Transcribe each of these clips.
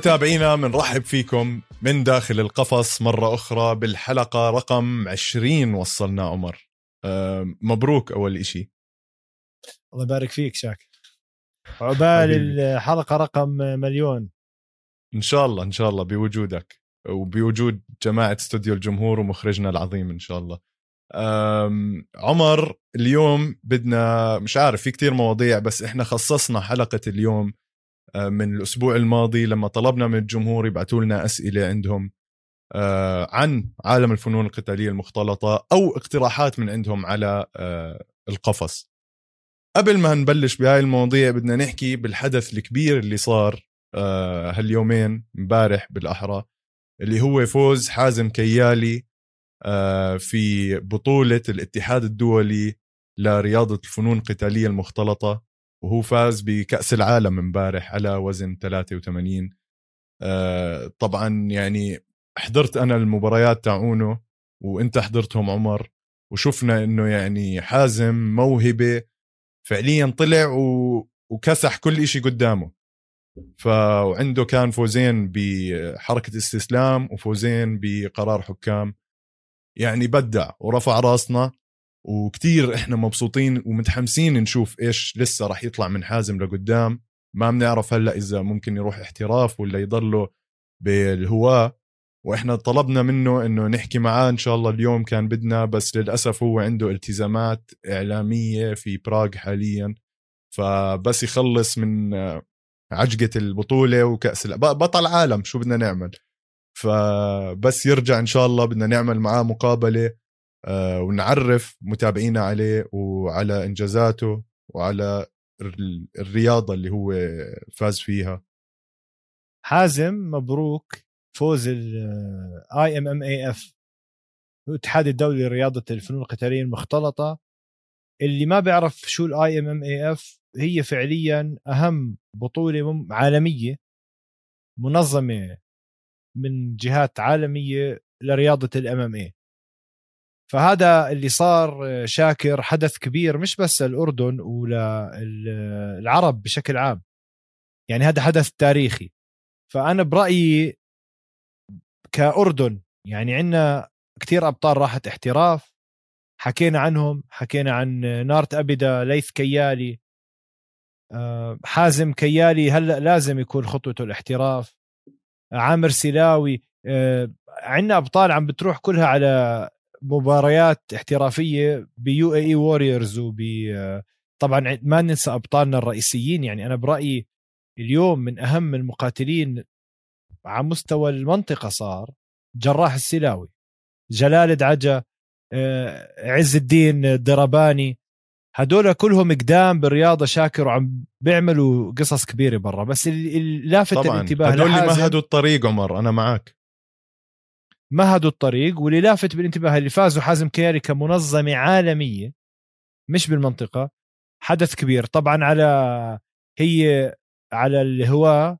متابعينا بنرحب فيكم من داخل القفص مرة أخرى بالحلقة رقم 20 وصلنا عمر. مبروك أول إشي. الله يبارك فيك شاكر عقبال الحلقة رقم مليون. إن شاء الله إن شاء الله بوجودك. وبوجود جماعة استوديو الجمهور ومخرجنا العظيم إن شاء الله. عمر اليوم بدنا مش عارف في كتير مواضيع بس إحنا خصصنا حلقة اليوم من الأسبوع الماضي لما طلبنا من الجمهور يبعثوا لنا أسئلة عندهم آه، عن عالم الفنون القتالية المختلطة أو اقتراحات من عندهم على آه، القفص. قبل ما نبلش بهاي المواضيع بدنا نحكي بالحدث الكبير اللي صار هاليومين امبارح بالأحرى اللي هو فوز حازم كيالي في بطولة الاتحاد الدولي لرياضة الفنون القتالية المختلطة. وهو فاز بكأس العالم امبارح على وزن 83 آه طبعا يعني حضرت أنا المباريات تاعونه وأنت حضرتهم عمر وشفنا إنه يعني حازم موهبة فعليا طلع و... وكسح كل إشي قدامه. فعنده كان فوزين بحركة استسلام وفوزين بقرار حكام. يعني بدع ورفع راسنا. وكتير إحنا مبسوطين ومتحمسين نشوف إيش لسه راح يطلع من حازم لقدام. ما بنعرف هلأ إذا ممكن يروح احتراف ولا يضله بالهواة. وإحنا طلبنا منه إنه نحكي معاه. إن شاء الله اليوم كان بدنا بس للأسف هو عنده التزامات إعلامية في براغ حاليا. فبس يخلص من عجقة البطولة وكأس بطل عالم شو بدنا نعمل؟ فبس يرجع إن شاء الله بدنا نعمل معاه مقابلة. ونعرف متابعينا عليه وعلى إنجازاته وعلى الرياضة اللي هو فاز فيها. حازم مبروك فوز ال I MMAF الاتحاد الدولي لرياضة الفنون القتالية المختلطة. اللي ما بيعرف شو ال IMMAF هي فعليا أهم بطولة عالمية منظمة من جهات عالمية لرياضة الام ام اي فهذا اللي صار شاكر حدث كبير مش بس الأردن وللعرب بشكل عام. يعني هذا حدث تاريخي. فأنا برأيي كأردن يعني عندنا كثير أبطال راحت احتراف. حكينا عنهم حكينا عن نارت ابدا ليث كيالي آه، حازم كيالي هلأ لازم يكون خطوته الاحتراف. عامر سلاوي آه، عندنا أبطال عم بتروح كلها على مباريات احترافية ب UAE Warriors وب طبعا ما ننسى أبطالنا الرئيسيين. يعني أنا برأيي اليوم من أهم المقاتلين على مستوى المنطقة صار جراح السلاوي جلال دعجة آه، عز الدين درباني. هدول كلهم قدام بالرياضة شاكر وعم بيعملوا قصص كبيرة برا. بس اللي لافت الانتباه هدول اللي مهدوا الطريق عمر أنا معك مهدوا الطريق واللي لافت بالانتباه اللي فازوا حازم كياري كمنظمة عالمية مش بالمنطقة حدث كبير. طبعا على هي على الهواء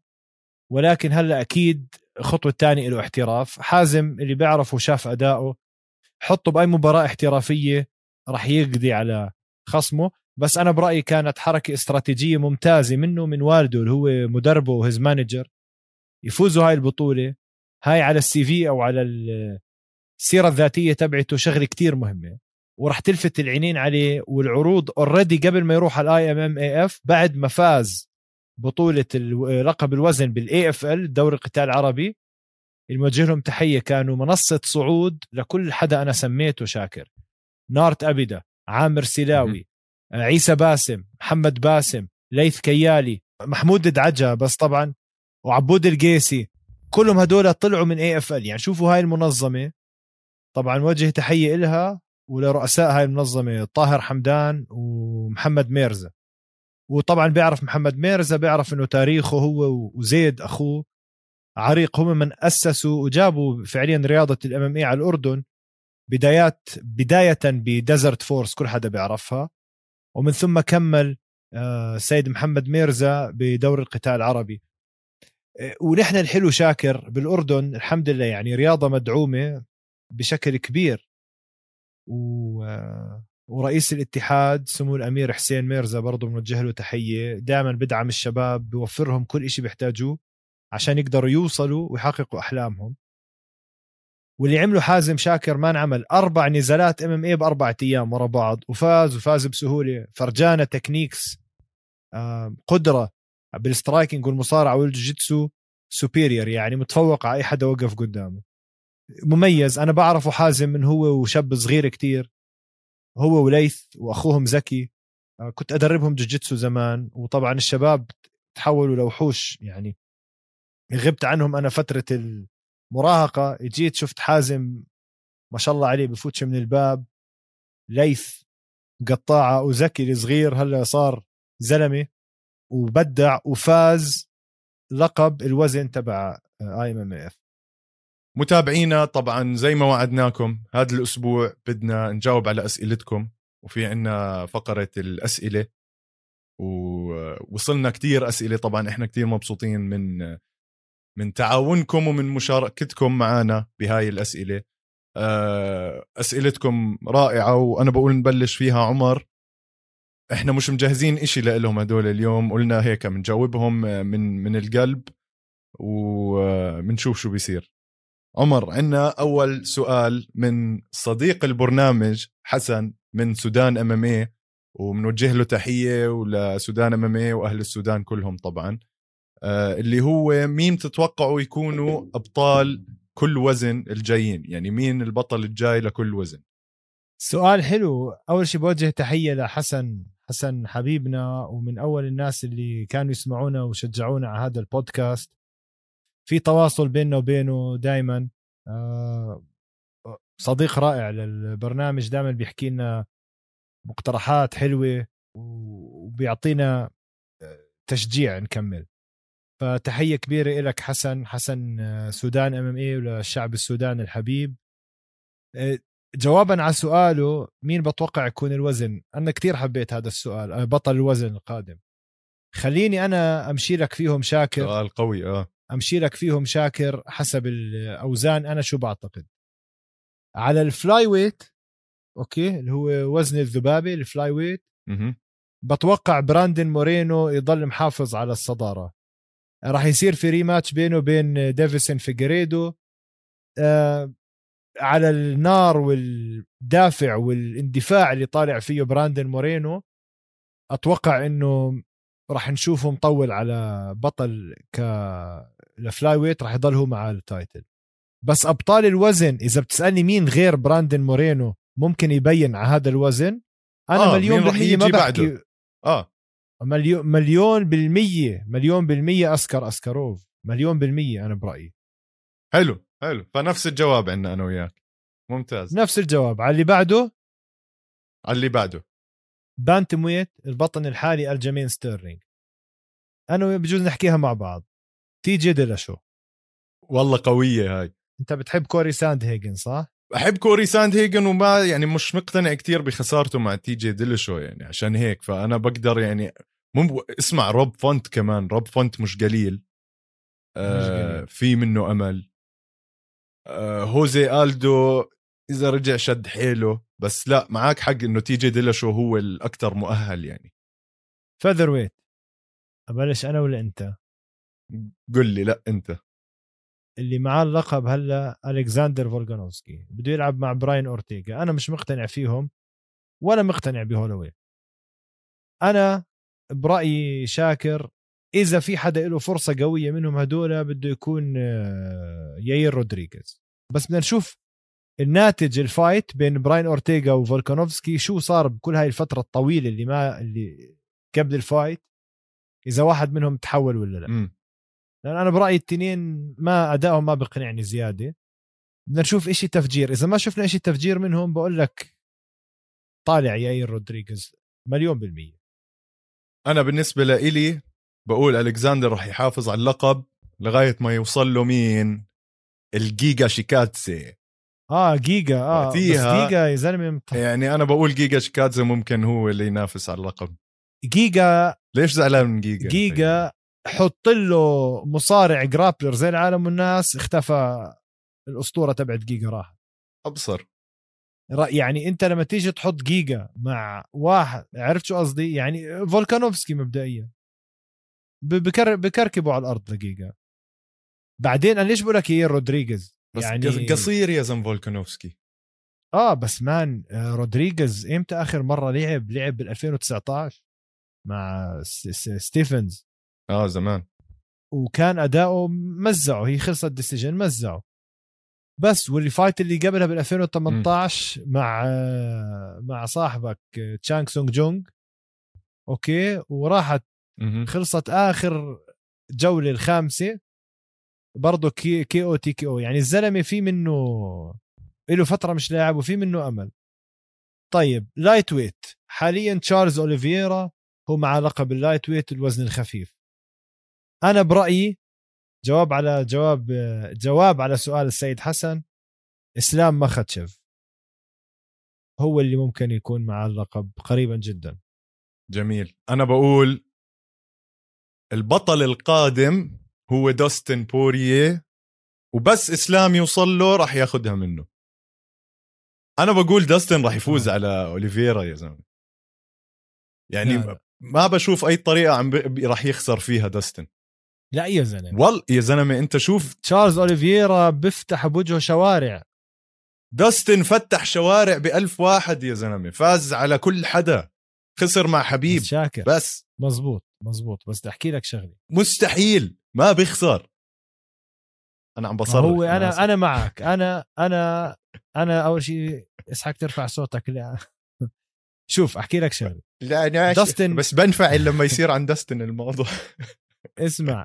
ولكن هلأ أكيد خطوة الثانية له احتراف. حازم اللي بيعرف وشاف أداؤه حطه بأي مباراة احترافية راح يقضي على خصمه. بس أنا برأيي كانت حركة استراتيجية ممتازة منه من والده اللي هو مدربه و his manager يفوزوا هاي البطولة. هاي على ال CV أو على السيرة الذاتية تبعته شغلة كتير مهمة. وراح تلفت العينين عليه والعروض already قبل ما يروح على ال IMMAF بعد ما فاز بطولة لقب الوزن بال AFL دوري القتال العربي الموجه لهم تحية. كانوا منصة صعود لكل حدا أنا سميته شاكر. نارت ابدا عامر سلاوي عيسى باسم محمد باسم ليث كيالي محمود دعجة بس طبعا وعبود القيسي. كلهم هدول طلعوا من AFL يعني شوفوا هاي المنظمة. طبعا وجه تحية إلها ولرؤساء هاي المنظمة طاهر حمدان ومحمد ميرزا. وطبعا بيعرف محمد ميرزا بيعرف إنه تاريخه هو وزيد أخوه عريق. هم من أسسوا وجابوا فعليا رياضة ال MMA على الأردن بدايات بداية ب Desert Force كل حدا بيعرفها. ومن ثم كمل آه، سيد محمد ميرزا بدوري القتال العربي. ونحن الحلو شاكر بالأردن الحمد لله يعني رياضة مدعومة بشكل كبير. و ورئيس الاتحاد سمو الأمير حسين ميرزا برضه بنوجه له تحية دائما بدعم الشباب بوفرهم كل شيء بيحتاجوه عشان يقدروا يوصلوا ويحققوا أحلامهم. واللي عمله حازم شاكر ما انعمل. أربع نزالات MMA باربع أيام ورا بعض وفاز وفاز بسهولة. فرجانا techniques قدرة بال striking والمصارعة والجوجيتسو superior يعني متفوق على أي حدا وقف قدامه. مميز أنا بعرفه حازم من هو وشاب صغير كتير. هو وليث وأخوهم زكي. آه، كنت أدربهم جوجيتسو زمان وطبعا الشباب تحولوا لوحوش يعني غبت عنهم أنا فترة المراهقة. جيت شفت حازم ما شاء الله عليه بفوتش من الباب. ليث قطاعة وزكي الصغير هلا صار زلمة. وبدع وفاز لقب الوزن تبع آي إم إم إف. متابعينا طبعا زي ما وعدناكم هذا الأسبوع بدنا نجاوب على أسئلتكم وفي عنا فقرة الأسئلة ووصلنا كتير أسئلة طبعا إحنا كتير مبسوطين من من تعاونكم ومن مشاركتكم معنا بهاي الأسئلة. آه، أسئلتكم رائعة وأنا بقول نبلش فيها عمر. إحنا مش مجهزين إشي لهم هدول اليوم. قلنا هيك بنجاوبهم من من القلب وبنشوف شو بيصير. عمر عندنا أول سؤال من صديق البرنامج حسن من سودان إم إم اي وبنوجه له تحية ولسودان إم إم اي وأهل السودان كلهم طبعا آه اللي هو مين تتوقعوا يكونوا أبطال كل وزن الجايين؟ يعني مين البطل الجاي لكل وزن؟ سؤال حلو. أول شيء بوجه تحية لحسن. حسن حبيبنا ومن أول الناس اللي كانوا يسمعونا وشجعونا على هذا البودكاست. في تواصل بيننا وبينه دائما آه، صديق رائع للبرنامج دائما بيحكي لنا مقترحات حلوة وبيعطينا آه، تشجيع نكمل. فتحية كبيرة لك حسن حسن آه، سودان إم إم اي وللشعب السوداني الحبيب. جوابا على سؤاله مين بتوقع يكون الوزن؟ أنا كتير حبيت هذا السؤال بطل الوزن القادم. خليني أنا أمشي لك فيهم شاكر. سؤال قوي آه. أمشي لك فيهم شاكر حسب الاوزان أنا شو بعتقد. على ال flyweight okay اللي هو وزن الذبابة ال flyweight بتوقع براندن مورينو يضل محافظ على الصدارة. راح يصير في rematch بينه وبين ديفيسون فيجريدو. آه على النار والدافع والاندفاع اللي طالع فيه براندن مورينو أتوقع إنه راح نشوفه مطول على بطل ك ال flyweight راح يضل هو مع ال title. بس أبطال الوزن إذا بتسألني مين غير براندن مورينو ممكن يبين على هذا الوزن أنا آه مليون بالمية ما بحكي بعده. آه. مليون مليون بالمية مليون بالمية أسكر أسكروف مليون بالمية أنا برأيي. حلو. حلو. فنفس الجواب عندنا أنا وياك. ممتاز. نفس الجواب. على اللي بعده؟ على اللي بعده. bantamweight البطل الحالي الجمين ستيرلينج. أنا بجوز نحكيها مع بعض. تي جي ديلاشو والله قوية هاي. أنت بتحب كوري ساند هيجن صح؟ بحب كوري ساند هيجن وما يعني مش مقتنع كتير بخسارته مع تي جي ديلاشو يعني عشان هيك. فأنا بقدر يعني مم اسمع روب فونت كمان. روب فونت مش قليل. آه في منه أمل. هوزي ألدو إذا رجع شد حيله. بس لا معك حق إنه تي جي ديلاشو هو الاكثر مؤهل يعني. featherweight أبلش أنا ولا أنت؟ قل لي لا أنت. اللي معاه اللقب هلا الكساندر فولغانوفسكي. بده يلعب مع براين أورتيغا. أنا مش مقتنع فيهم ولا مقتنع بهولوي أنا برأيي شاكر إذا في حدا له فرصة قوية منهم هدول بده يكون آه، ياير رودريغيز. بس بدنا نشوف الناتج ال fight بين براين أورتيغا وفولكانوفسكي شو صار بكل هاي الفترة الطويلة اللي ما اللي قبل ال fight إذا واحد منهم تحول ولا لا. م. لأن أنا برأيي التنين ما أدائهم ما بقنعني زيادة. بدنا نشوف إشي تفجير. إذا ما شفنا إشي تفجير منهم بقول لك طالع ياير رودريغيز مليون بالمية. أنا بالنسبة لإلي بقول ألكساندر راح يحافظ على اللقب لغاية ما يوصل له مين؟ الجيجا شيكاتسي. آه جيجا آه بس جيجا يا زلمة يعني أنا بقول جيجا شيكاتسي ممكن هو اللي ينافس على اللقب جيجا ليش زعلان من جيجا؟ جيجا حط له مصارع grappler زي العالم والناس اختفى الأسطورة تبعت جيجا راحت. أبصر. يعني أنت لما تيجي تحط جيجا مع واحد عرفت شو قصدي؟ يعني فولكانوفسكي مبدئيا. بكر بكركبوا على الأرض لجيجا. بعدين أنا ليش بقول لك يايير رودريغيز؟ بس يعني قصير يا زلمه فولكانوفسكي. آه بس man آه، رودريغيز إمتى آخر مرة لعب؟ لعب بال 2019 مع ستيفنز. آه زمان. وكان أداؤه مزعه هي خلصت decision مزعه. بس وال fight اللي قبلها بال 2018 مع آه، مع صاحبك آه، تشانغ سونغ جونج okay؟ وراحت مهم. خلصت آخر جولة الخامسة. برضه K, KO TKO يعني الزلمة في منه له فترة مش لاعب وفي منه أمل. طيب lightweight حاليا تشارلز اوليفيرا هو مع لقب ال lightweight الوزن الخفيف. أنا برأيي جواب على جواب جواب على سؤال السيد حسن إسلام مخاتشف هو اللي ممكن يكون مع اللقب قريبا جدا. جميل. أنا بقول البطل القادم هو دوستن بوريه وبس اسلام يوصل له راح ياخذها منه. أنا بقول دوستن راح يفوز آه. على اوليفيرا يا زلمة. يعني لا، لا. ما بشوف أي طريقة عم ب... راح يخسر فيها دوستن لا يا زلمة. والله يا زلمة أنت شوف تشارلز اوليفيرا بيفتح بوجهه شوارع. دوستن فتح شوارع بألف واحد يا زلمة فاز على كل حدا. خسر مع حبيب. بس شاكر. بس. مزبوط مزبوط. بس بدي أحكي لك شغلة. مستحيل. ما بيخسر. أنا عم بصرخ هو أنا أنا آسف. أنا معك. أنا أنا أنا أول شيء اسحك ترفع صوتك لا شوف أحكي لك شغلة. لا أنا داستن- بس بنفعل لما يصير عن داستن الموضوع. اسمع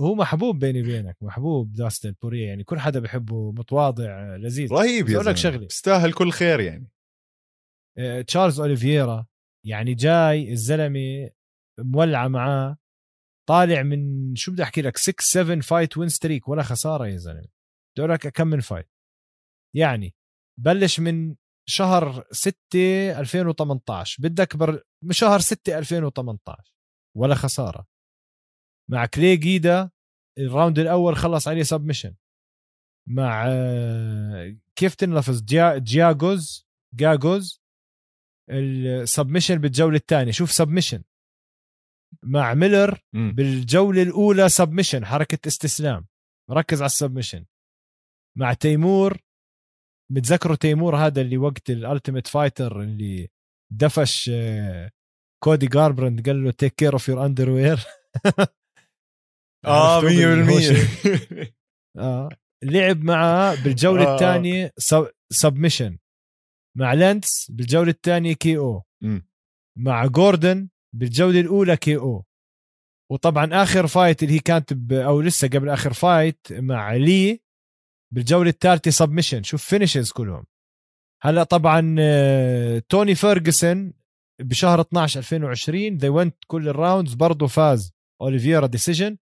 هو محبوب بيني وبينك محبوب داستن بوريه يعني كل حدا بحبه متواضع لذيذ. رهيب بدي يا لك. شغلة. بيستاهل كل خير يعني. آه، تشارلز اوليفيرا يعني جاي الزلمة مولعة معاه. طالع من شو بدي أحكي لك؟ 6 7 fight win streak ولا خسارة يا زلمة. لك كم من fight يعني بلش من شهر 6 2018 بدك بر من شهر 6 2018 ولا خسارة. مع كلي جيدا ال round الأول خلص عليه submission مع كيف تنلفظ جيا جياجوز جاجوز ال submission بالجولة الثانية. شوف submission مع ميلر. بالجولة الأولى submission حركة استسلام. ركز على ال submission مع تيمور متذكروا تيمور هذا اللي وقت ال Ultimate Fighter اللي دفش آه، كودي جاربرند قال له take care of your underwear آه 100% آه. لعب معه بالجولة آه. الثانية submission مع لانس بالجولة الثانية KO. مع جوردن بالجولة الأولى KO. وطبعا آخر fight اللي هي كانت. أو لسه قبل آخر fight مع لي بالجولة الثالثة submission شوف finishes كلهم. هلأ طبعا آه، توني فيرجسون بشهر 12 2020 they went كل ال rounds برضه فاز اوليفيرا decision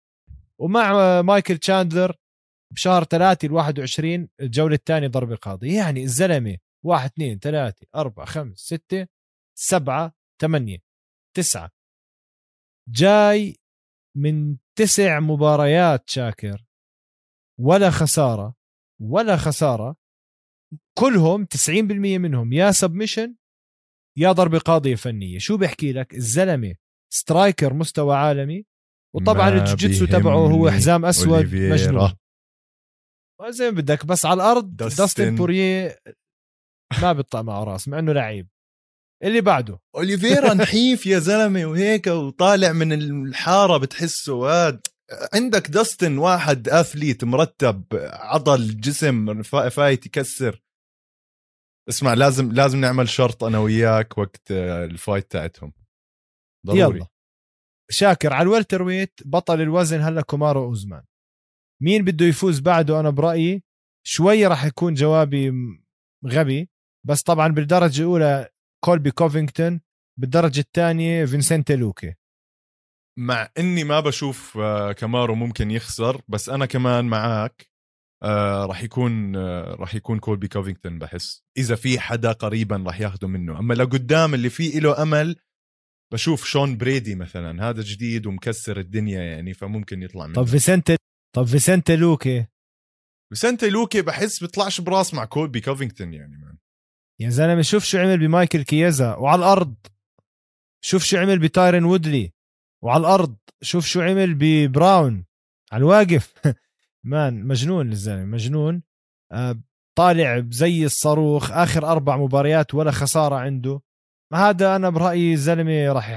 ومع مايكل تشاندلر بشهر 3 ال 21 الجولة الثانية ضربة قاضي يعني الزلمة 1 2 3 4 5 6 7 8 9 جاي من تسع مباريات شاكر. ولا خسارة ولا خسارة. كلهم 90% منهم يا submission يا ضربه قاضية فنية. شو بحكي لك؟ الزلمة striker مستوى عالمي. وطبعا الجوجيتسو تبعه هو حزام أسود. مجنون. زي ما بدك بس على الأرض داستن. داستن بورييه ما بيطلع معه راس مع إنه لعيب. اللي بعده؟ أوليفيرا نحيف يا زلمة وهيك وطالع من الحارة بتحسه. واحد عندك داستن واحد athlete مرتب عضل جسم fi- fight يكسر. اسمع لازم لازم نعمل شرط أنا وياك وقت ال fight تاعتهم. ضروري. يلا. شاكر على ال welterweight بطل الوزن هلا كامارو أوزمان. مين بده يفوز بعده؟ أنا برأيي شوي راح يكون جوابي غبي بس طبعا بالدرجة الأولى كولبي كوفينغتون بالدرجة الثانية فينسنتي لوكي. مع إني ما بشوف آه، كامارو ممكن يخسر بس أنا كمان معاك آه راح يكون آه راح يكون كولبي كوفينغتون بحس. إذا في حدا قريبا راح ياخده منه. أما لقدام اللي فيه له أمل بشوف شون برايدي مثلا. هذا جديد ومكسر الدنيا يعني فممكن يطلع منه. طب فيسنتي طب فيسنتي لوكي. انت لوكي بحس بيطلعش براس مع كولبي كوفينغتون يعني man يا زلمة شوف شو عمل بمايكل كييزا وعلى الأرض. شوف شو عمل بتايرن وودلي وعلى الأرض. شوف شو عمل ببراون على الواقف. man مجنون الزلمه مجنون. آه، طالع زي الصاروخ آخر أربع مباريات ولا خسارة عنده. هذا أنا برأيي الزلمه راح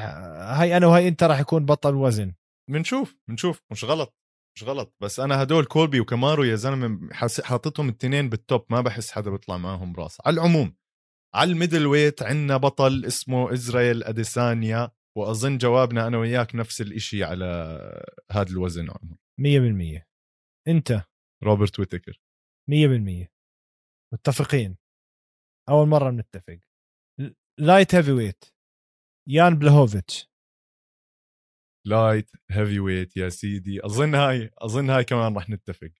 هاي أنا وهي أنت راح يكون بطل وزن. بنشوف بنشوف. مش غلط مش غلط. بس أنا هدول كولبي وكامارو يا زلمة حاططهم الاثنين بال top ما بحس حدا بيطلع معاهم براس على العموم على ال middleweight عندنا بطل اسمه إزرائيل أديسانيا وأظن جوابنا أنا وياك نفس الإشي على هذا الوزن مية بالمية. أنت؟ روبرت ويتكر. مية بالمية. متفقين. أول مرة بنتفق light heavyweight يان بلهوفيتش. light heavyweight يا سيدي. أظن هاي أظن هاي كمان رح نتفق.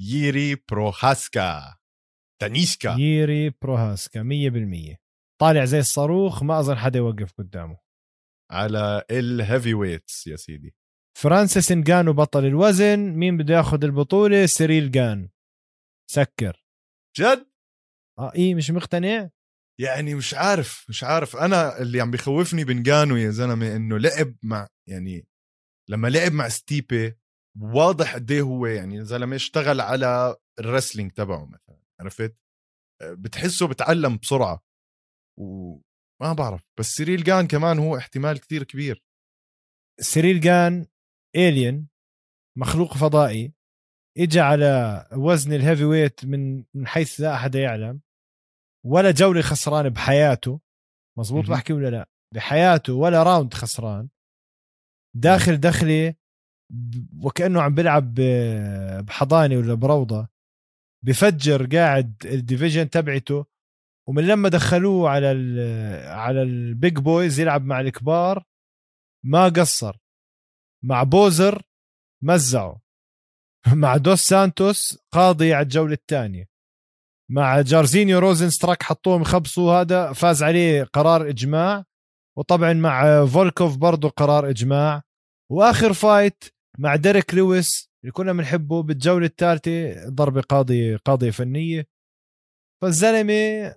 ييري بروخاسكا. تانيسكا ييري بروهاسكا 100% طالع زي الصاروخ ما أظن حدا يوقف قدامه. على ال heavyweights يا سيدي. فرانسيس انجانو بطل الوزن مين بده ياخذ البطولة؟ سيريل جان. سكر. جد؟ آه إيه مش مقتنع؟ يعني مش عارف مش عارف. أنا اللي عم بخوفني بنجانو يا زلمة إنه لعب مع يعني لما لعب مع ستيبي واضح قد هو يعني زلمة اشتغل على ال wrestling تبعه مثلا. عرفت؟ بتحسه بتعلم بسرعة. وما بعرف بس سيريل جان كمان هو احتمال كثير كبير. سيريل جان alien مخلوق فضائي اجى على وزن ال heavyweight من من حيث لا أحد يعلم ولا جولة خسران بحياته. مزبوط بحكي ولا لا؟ بحياته ولا round خسران. داخل دخلة وكأنه عم بيلعب بحضانة ولا بروضه بفجر قاعد ال division تبعته ومن لما دخلوه على ال على ال big boys يلعب مع الكبار ما قصر. مع بوزر مزعه مع دوس سانتوس قاضي على الجولة الثانية. مع جارزينيو روزن ستراك حطوهم يخبصوا هذا فاز عليه قرار إجماع. وطبعا مع فولكوف برضه قرار إجماع. وآخر fight مع ديريك لويس اللي كنا بنحبه بالجولة الثالثة ضربة قاضية قاضية فنية. فالزلمة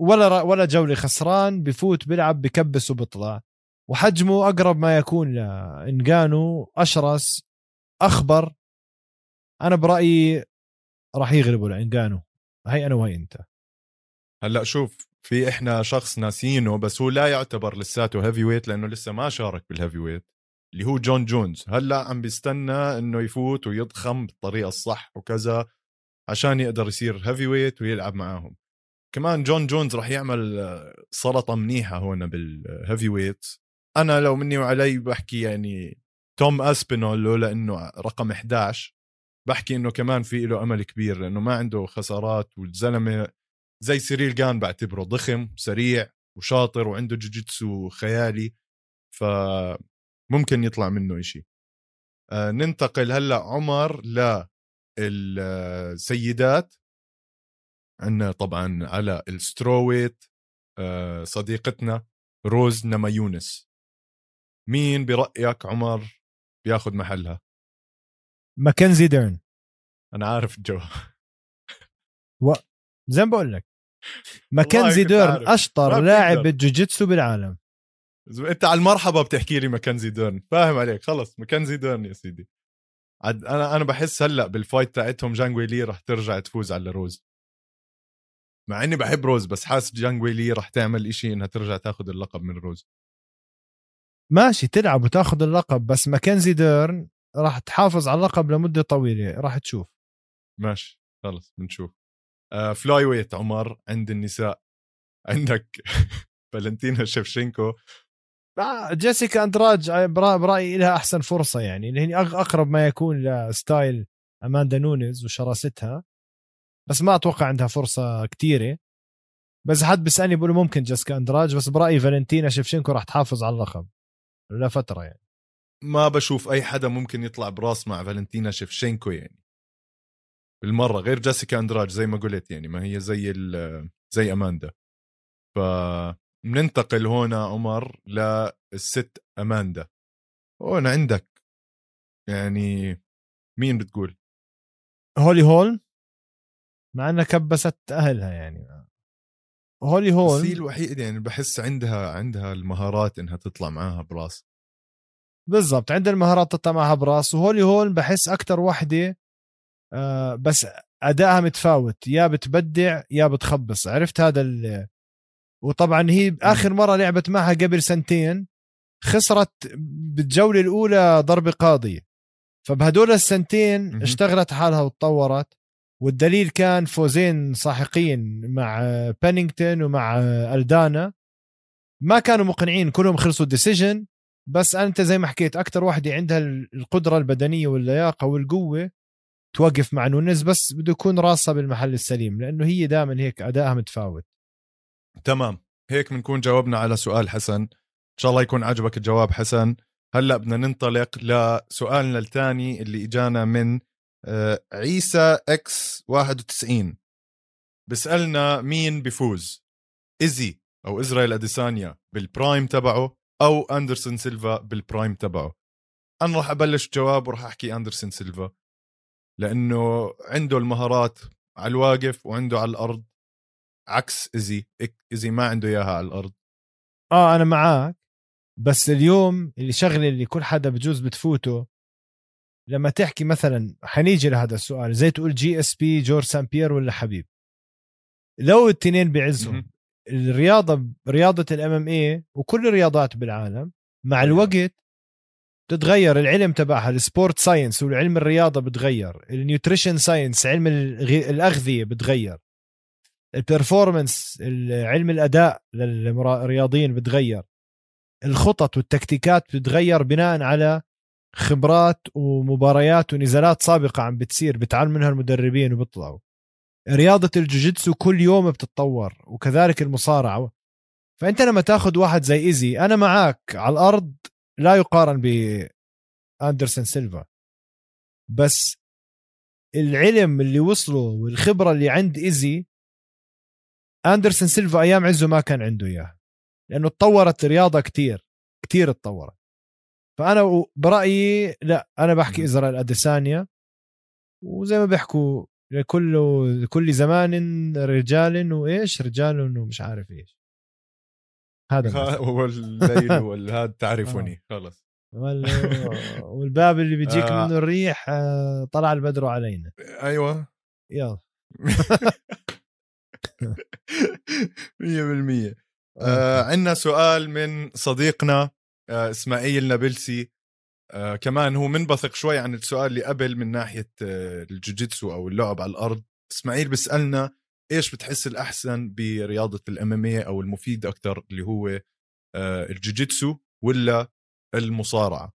ولا ولا جولة خسران بفوت بيلعب بكبس وبيطلع وحجمه أقرب ما يكون لانجانو أشرس أخبر. أنا برأيي راح يغلبوا لإنجانو. هي أنا وهي أنت. هلأ شوف في إحنا شخص ناسينه بس هو لا يعتبر لساته heavyweight لأنه لسه ما شارك بال heavyweight اللي هو جون جونز. هلأ عم بيستنى إنه يفوت ويضخم بالطريقة الصح وكذا عشان يقدر يصير heavyweight ويلعب معاهم. كمان جون جونز راح يعمل سلطة منيحة هون بال heavyweight أنا لو مني وعلي بحكي يعني توم أسبينول لولا إنه رقم 11 بحكي إنه كمان في له أمل كبير لأنه ما عنده خسارات والزلمة زي سيريل جان بعتبره ضخم سريع وشاطر وعنده جوجيتسو خيالي. ف ممكن يطلع منه إشي. آه ننتقل هلأ عمر للسيدات عندنا طبعا على ال strawweight آه صديقتنا روز نماهيوناس. مين برأيك عمر بياخذ محلها؟ ماكنزي ديرن. أنا عارف جو. و... زي ما بقول لك. ماكنزي ديرن أشطر لاعب بالجوجيتسو بالعالم. انت على المرحبا بتحكي لي ماكنزي ديرن فاهم عليك. خلص ماكنزي ديرن يا سيدي. عد أنا أنا بحس هلأ بال fight تاعتهم جانغ ويلي رح ترجع تفوز على روز. مع إني بحب روز بس حاسس جانغ ويلي رح تعمل إشي إنها ترجع تاخذ اللقب من روز. ماشي تلعب وتاخذ اللقب بس ماكنزي ديرن راح تحافظ على اللقب لمدة طويلة. راح تشوف. ماشي. خلص بنشوف. آه flyweight عمر عند النساء. عندك فالنتينا شيفشينكو. جيسيكا أندراج برأيي لها أحسن فرصة يعني هي أقرب ما يكون لستايل أماندا نونيز وشراستها. بس ما أتوقع عندها فرصة كثيره بس حد بيسألني بقول ممكن جيسيكا أندراج بس برأيي فالنتينا شيفشينكو راح تحافظ على اللقب لفترة يعني. ما بشوف أي حدا ممكن يطلع براس مع فالنتينا شيفشينكو يعني. بالمرة غير جيسيكا أندراج زي ما قلت يعني ما هي زي زي أماندا. ف بننتقل هنا عمر للست أماندا. هون عندك يعني مين بتقول؟ هولي هول؟ مع إنها كبست أهلها يعني. هولي هول هي الوحيدة يعني بحس عندها عندها المهارات إنها تطلع معاها براس. بالضبط عندها المهارات تطلع معها براس. وهولي هول بحس أكثر وحدة آه بس أدائها متفاوت. يا بتبدع يا بتخبص. عرفت هذا. وطبعا هي آخر مرة لعبت معها قبل سنتين خسرت بالجولة الأولى ضربه قاضية. فبهدول السنتين اشتغلت حالها وتطورت والدليل كان فوزين ساحقين مع بينينغتون ومع ألدانا. ما كانوا مقنعين كلهم خلصوا decision بس أنت زي ما حكيت أكثر واحدة عندها القدرة البدنية واللياقة والقوة توقف مع نونز بس بده يكون راسها بالمحل السليم لأنه هي دائما هيك أدائها متفاوت. تمام. هيك بنكون جاوبنا على سؤال حسن. إن شاء الله يكون عجبك الجواب حسن. هلأ بدنا ننطلق لسؤالنا الثاني اللي إجانا من آه، عيسى X 91 بسألنا مين بيفوز؟ إيزي أو إسرائيل أديسانيا بال prime تبعه أو أندرسون سيلفا بال prime تبعه. أنا راح أبلش جواب وراح أحكي أندرسون سيلفا. لأنه عنده المهارات على الواقف وعنده على الأرض. عكس ايزي ايزي ما عنده إياها على الأرض. آه أنا معك بس اليوم اللي شغلة اللي كل حدا بجوز بتفوته لما تحكي مثلا حنيجي لهذا السؤال زي تقول GSP جورج سان بيير ولا حبيب؟ لو التنين بعزهم الرياضة رياضة ال MMA وكل الرياضات بالعالم مع أيوة. الوقت بتتغير العلم تبعها ال sport science والعلم الرياضة بتغير ال nutrition science علم الأغذية بتغير. ال performance علم الأداء للرياضيين بتغير. الخطط والتكتيكات بتتغير بناء على خبرات ومباريات ونزالات سابقة عم بتصير بتعلم منها المدربين وبيطلعوا. رياضة الجوجيتسو كل يوم بتتطور وكذلك المصارعة. فأنت لما تاخذ واحد زي إيزي أنا معك على الأرض لا يقارن باندرسون سيلفا. بس العلم اللي وصله والخبرة اللي عند إيزي آندرسون سيلفا أيام عزه ما كان عنده اياها لأنه تطورت الرياضه كتير كتير تطورت. فأنا برأيي لا أنا بحكي إسرائيل اديسانيا وزي ما بيحكوا لكل لكل زمان رجال وايش رجال ومش عارف إيش. هذا هو الليل والهذا تعرفني. خلص والباب اللي بيجيك آه. منه الريح آه، طلع البدر علينا. أيوه. يلا. 100% آه عندنا سؤال من صديقنا آه إسماعيل نابلسي. آه كمان هو منبثق شوي عن السؤال اللي قبل من ناحية آه الجوجيتسو أو اللعب على الأرض. إسماعيل بيسألنا إيش بتحس الأحسن برياضة الاماميه أو المفيد أكثر اللي هو آه الجوجيتسو ولا المصارعة؟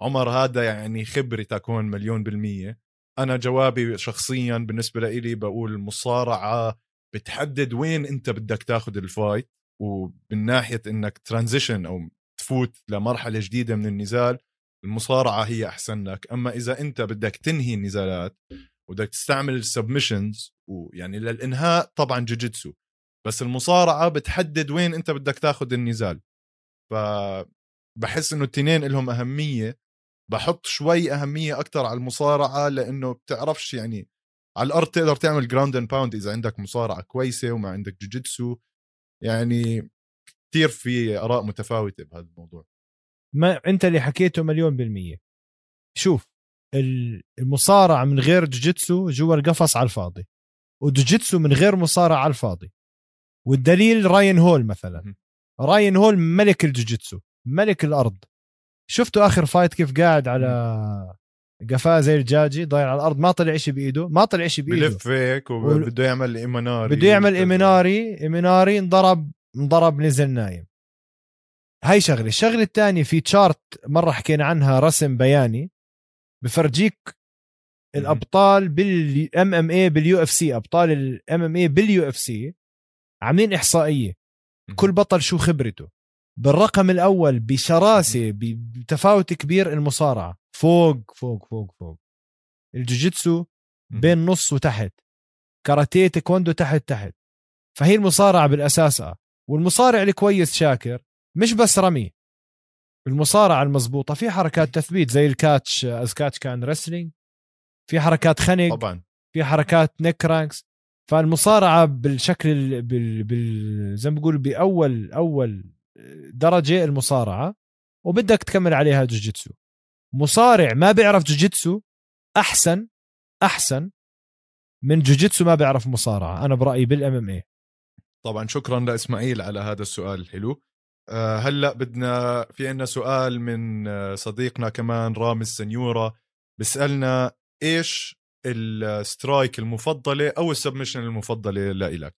عمر هذا يعني خبرتك تكون مليون بالمية. أنا جوابي شخصيا بالنسبة لي بقول المصارعة بتحدد وين أنت بدك تاخذ ال fight ومن ناحية إنك transition أو تفوت لمرحلة جديدة من النزال المصارعة هي أحسن لك. أما إذا أنت بدك تنهي النزالات وبدك تستعمل ال submissions ويعني للإنهاء طبعا جوجيتسو بس المصارعة بتحدد وين أنت بدك تاخذ النزال. فبحس إنه التنين لهم أهمية. بحط شوي أهمية أكثر على المصارعة لإنه بتعرفش يعني على الأرض تقدر تعمل ground and pound إذا عندك مصارعة كويسة وما عندك جوجيتسو. يعني كثير في آراء متفاوتة بهذا الموضوع. ما أنت اللي حكيته مليون بالمية. شوف المصارعة من غير جوجيتسو جوا القفص على الفاضي وجوجيتسو من غير مصارعة على الفاضي. والدليل راين هول مثلا. راين هول ملك الجوجيتسو ملك الأرض. شفتوا آخر fight كيف قاعد على قفاه زي الجاجي ضايع على الأرض ما طلع شيء بإيده ما طلع شيء بإيده. بلف هيك وبده يعمل imanari بده يعمل imanari imanari انضرب انضرب نزل نايم. هاي شغلة. الشغلة الثانية في chart مرة حكينا عنها رسم بياني بفرجيك الأبطال بال MMA بال UFC أبطال ال MMA بال UFC عاملين إحصائية. كل بطل شو خبرته؟ بالرقم الأول بشراسة بتفاوت كبير المصارعة. فوق فوق فوق فوق. الجوجيتسو بين نص وتحت. كاراتيه تايكوندو تحت تحت. فهي المصارعة بالاساس. والمصارع الكويس شاطر. مش بس رمي. المصارعة المضبوطه في حركات تثبيت زي ال catch as catch can wrestling في حركات خنق. طبعا. في حركات neck cranks فالمصارعة بالشكل بال, بال... زي ما بقول بأول أول درجة المصارعة وبدك تكمل عليها جوجيتسو. مصارع ما بيعرف جوجيتسو أحسن أحسن من جوجيتسو ما بيعرف مصارعة أنا برأيي بال MMA طبعا شكرا لإسماعيل على هذا السؤال الحلو أه هلأ بدنا في عنا سؤال من آه، صديقنا كمان رامز سنيورا بيسألنا إيش ال strike المفضلة أو ال submission المفضلة لإلك؟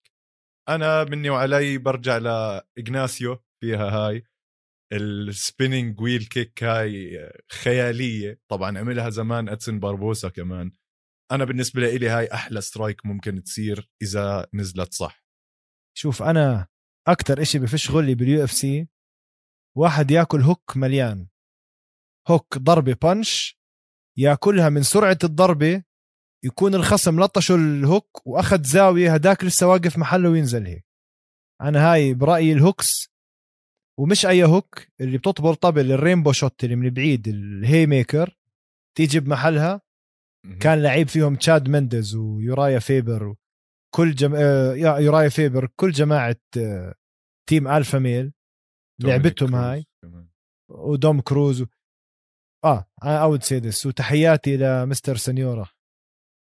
أنا مني وعلي برجع لإغناسيو. فيها هاي ال spinning wheel kick هاي خيالية. طبعا عملها زمان ادسن باربوسا كمان. أنا بالنسبة لي هاي أحلى strike ممكن تصير إذا نزلت صح. شوف أنا أكثر إشي بفش غلي بال UFC واحد ياكل hook مليان. hook ضربة punch ياكلها من سرعة الضربة يكون الخصم لطشه ال hook وأخذ زاوية هداك لسه واقف محله وينزل هيك. أنا هاي برأيي ال hooks ومش أي hook اللي بتطبر طبل ال rainbow shot اللي من بعيد ال haymaker تيجي بمحلها كان لعيب فيهم تشاد مندز ويورايا فيبر كل جم... آه يورايا فيبر كل جماعة آه Team Alpha Male لعبتهم هاي. ودوم كروز و... آه اود سيدس وتحياتي لمستر سنيورا.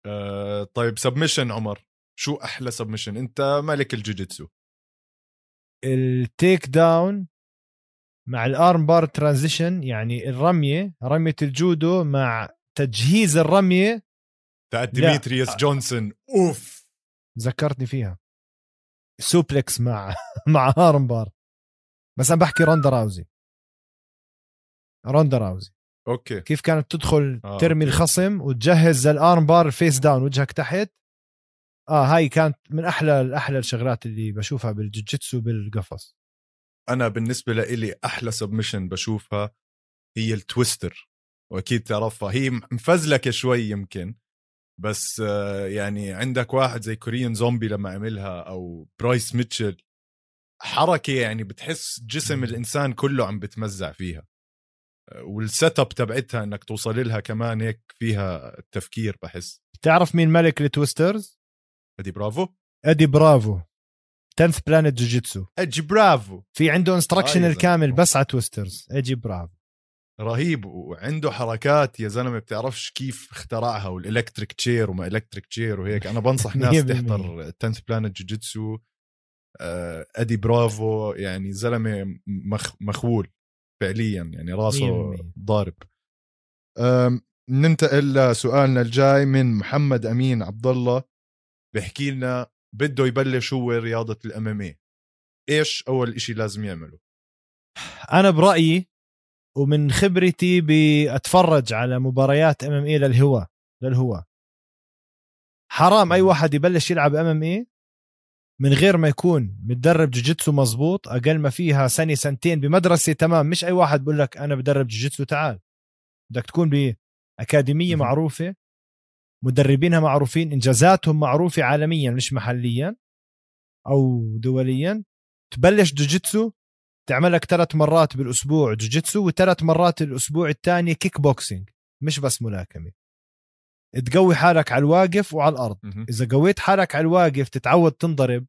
آه طيب submission عمر. شو أحلى submission أنت ملك الجوجيتسو؟ ال takedown مع ال armbar transition يعني الرمية رمية الجودو مع تجهيز الرمية. تاعت ديمتريوس جونسون. أوف! ذكرتني فيها. suplex مع مع armbar بس أنا بحكي روندا راوزي. روندا راوزي. okay. كيف كانت تدخل آه، ترمي. الخصم وتجهز ال armbar face down وجهك تحت؟ آه هاي كانت من أحلى أحلى الشغلات اللي بشوفها بالجوجيتسو بالقفص. أنا بالنسبة لإلي أحلى submission بشوفها هي ال twister. وأكيد تعرفها هي مفزلكة شوي يمكن بس آه، يعني عندك واحد زي كوريان زومبي لما عملها أو برايس ميتشل حركة يعني بتحس جسم الإنسان كله عم بتمزع فيها. وال setup تبعتها إنك توصل لها كمان هيك فيها التفكير بحس. بتعرف مين ملك ال twisters؟ ادي برافو ادي برافو 10th Planet جوجيتسو إدي برافو. في عنده instructional كامل بس على twisters إدي برافو. رهيب وعنده حركات يا زلمة بتعرفش كيف اخترعها وال electric chair وما electric chair وهيك. أنا بنصح ناس تحضر 10th Planet جوجيتسو أدي برافو. يعني زلمة مخ مخول فعليا يعني راسه ضارب. ننتقل لسؤالنا الجاي من محمد أمين عبد الله بيحكي لنا بده يبلش هو رياضة ال MMA إيش أول إشي لازم يعمله؟ أنا برأيي ومن خبرتي بأتفرج على مباريات MMA للهواة للهواة حرام أي واحد يبلش يلعب MMA من غير ما يكون متدرب جوجيتسو مزبوط أقل ما فيها سنة سنتين بمدرسة تمام. مش أي واحد بقول لك أنا بدرب جوجيتسو تعال. بدك تكون بأكاديمية معروفة مدربينها معروفين انجازاتهم معروفة عالميا مش محليا أو دوليا. تبلش جوجيتسو تعمل لك ثلاث مرات بالأسبوع جوجيتسو وثلاث مرات الأسبوع الثاني كيك بوكسينج مش بس ملاكمة. تقوي حالك على الواقف وعلى الأرض. إذا قويت حالك على الواقف تتعود تنضرب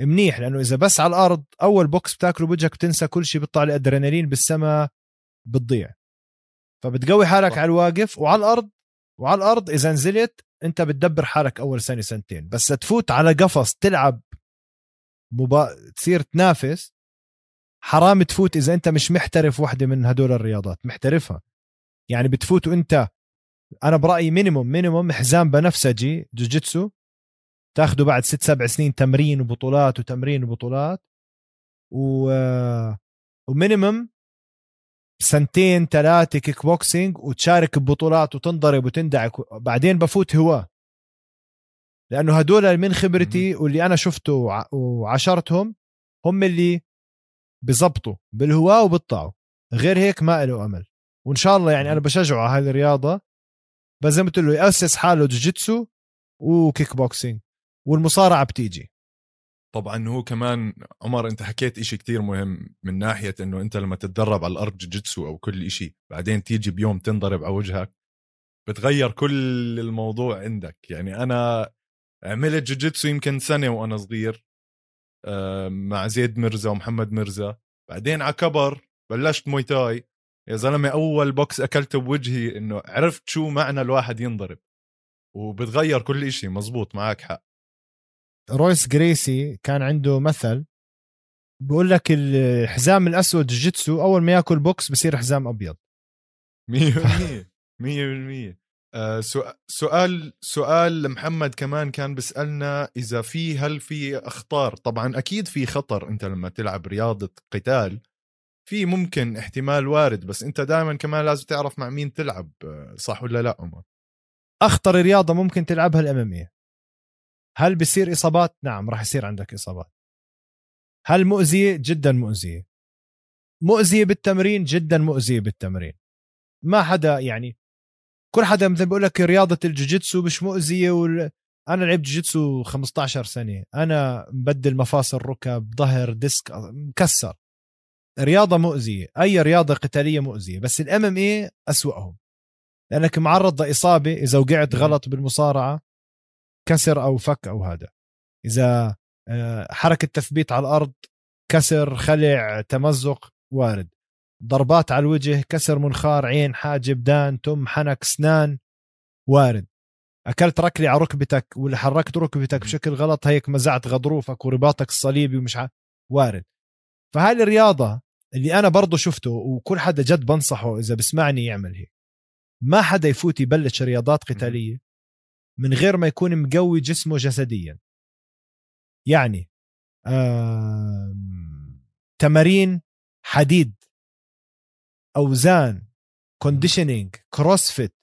منيح لأنه إذا بس على الأرض أول بوكس بتاكله بوجهك بتنسى كل شيء بيطلع الأدرينالين بالسماء بتضيع. فبتقوي حالك صح. على الواقف وعلى الأرض وعلى الأرض إذا نزلت أنت بتدبر حالك أول سنه سنتين. بس تفوت على قفص تلعب مبا... تصير تنافس حرام تفوت إذا أنت مش محترف وحده من هدول الرياضات محترفها. يعني بتفوت وأنت أنا برأيي minimum minimum حزام بنفسجي جوجيتسو تاخده بعد ست سبع سنين تمرين وبطولات وتمرين وبطولات و و minimum سنتين ثلاثة كيك بوكسينج وتشارك ببطولات وتنضرب وتندعك. بعدين بفوت هواة لأنه هدول من خبرتي واللي أنا شفته وعشرتهم هم اللي بزبطوا بالهواة وبيطلعوا غير هيك ما له أمل. وإن شاء الله يعني أنا بشجعه على هذه الرياضة. بس زي ما قلت له يأسس حاله جوجيتسو وكيك بوكسينج. والمصارعة بتيجي. طبعا هو كمان عمر أنت حكيت إشي كتير مهم من ناحية إنه أنت لما تتدرب على الأرض جوجيتسو أو كل إشي بعدين تيجي بيوم تنضرب على وجهك بتغير كل الموضوع عندك. يعني أنا عملت جوجيتسو يمكن سنة وأنا صغير مع زيد مرزا ومحمد مرزا بعدين على كبر بلشت مويتاي يا زلمة أول بوكس أكلته بوجهي إنه عرفت شو معنى الواحد ينضرب. وبتغير كل إشي مزبوط معك حق. رويس جريسي كان عنده مثل بقول لك الحزام الأسود جيتسو أول ما يأكل بوكس بصير حزام أبيض. 100% 100% آه سؤال سؤال محمد كمان كان بيسألنا إذا في هل في أخطار؟ طبعا أكيد في خطر أنت لما تلعب رياضة قتال في ممكن احتمال وارد بس أنت دائما كمان لازم تعرف مع مين تلعب آه، صح ولا لا عمر؟ أخطر رياضة ممكن تلعبها ال MMA هل بصير إصابات؟ نعم راح يصير عندك إصابات. هل مؤذية؟ جدا مؤذية. مؤذية بالتمرين؟ جدا مؤذية بالتمرين. ما حدا يعني كل حدا مثل بقول لك رياضة الجوجيتسو مش مؤذية وال... أنا لعبت جوجيتسو 15 سنة. أنا مبدل مفاصل ركب ظهر ديسك مكسر. رياضة مؤذية أي رياضة قتالية مؤذية بس ال MMA أسوأهم. لأنك معرض لإصابة إذا وقعت غلط بالمصارعة. كسر أو فك أو هذا. إذا آه، حركة تثبيت على الأرض كسر خلع تمزق وارد. ضربات على الوجه كسر منخار عين حاجب دان تم حنك اسنان وارد. أكلت ركلي على ركبتك ولا حركت ركبتك بشكل غلط هيك مزعت غضروفك ورباطك الصليبي ومش ع... وارد. فهاي الرياضة اللي أنا برضه شفته وكل حدا جد بنصحه إذا بسمعني يعمل هيك. ما حدا يفوت يبلش رياضات قتالية من غير ما يكون مقوي جسمه جسديا. يعني آه تمارين حديد أوزان conditioning CrossFit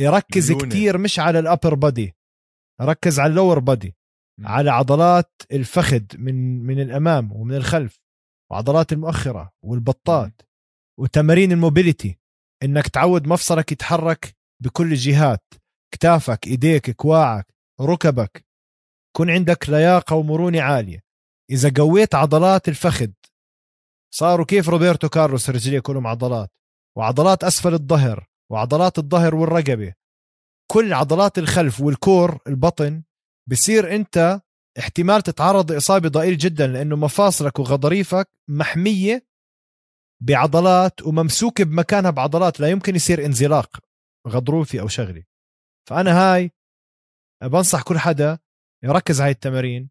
يركز. كتير مش على ال upper body ركز على ال lower body على عضلات الفخذ من من الأمام ومن الخلف وعضلات المؤخرة والبطات وتمارين الموبيليتي إنك تعود مفصلك يتحرك بكل الجهات. كتافك إيديك كواعك ركبك. يكون عندك لياقة ومرونة عالية. إذا قويت عضلات الفخذ. صاروا كيف روبرتو كارلوس رجليه كلهم عضلات؟ وعضلات أسفل الظهر وعضلات الظهر والرقبة. كل عضلات الخلف والكور البطن بصير أنت احتمال تتعرض لإصابة ضئيل جدا لأنه مفاصلك وغضاريفك محمية بعضلات وممسوكة بمكانها بعضلات. لا يمكن يصير انزلاق غضروفي أو شغلي. فأنا هاي بنصح كل حدا يركز على التمارين.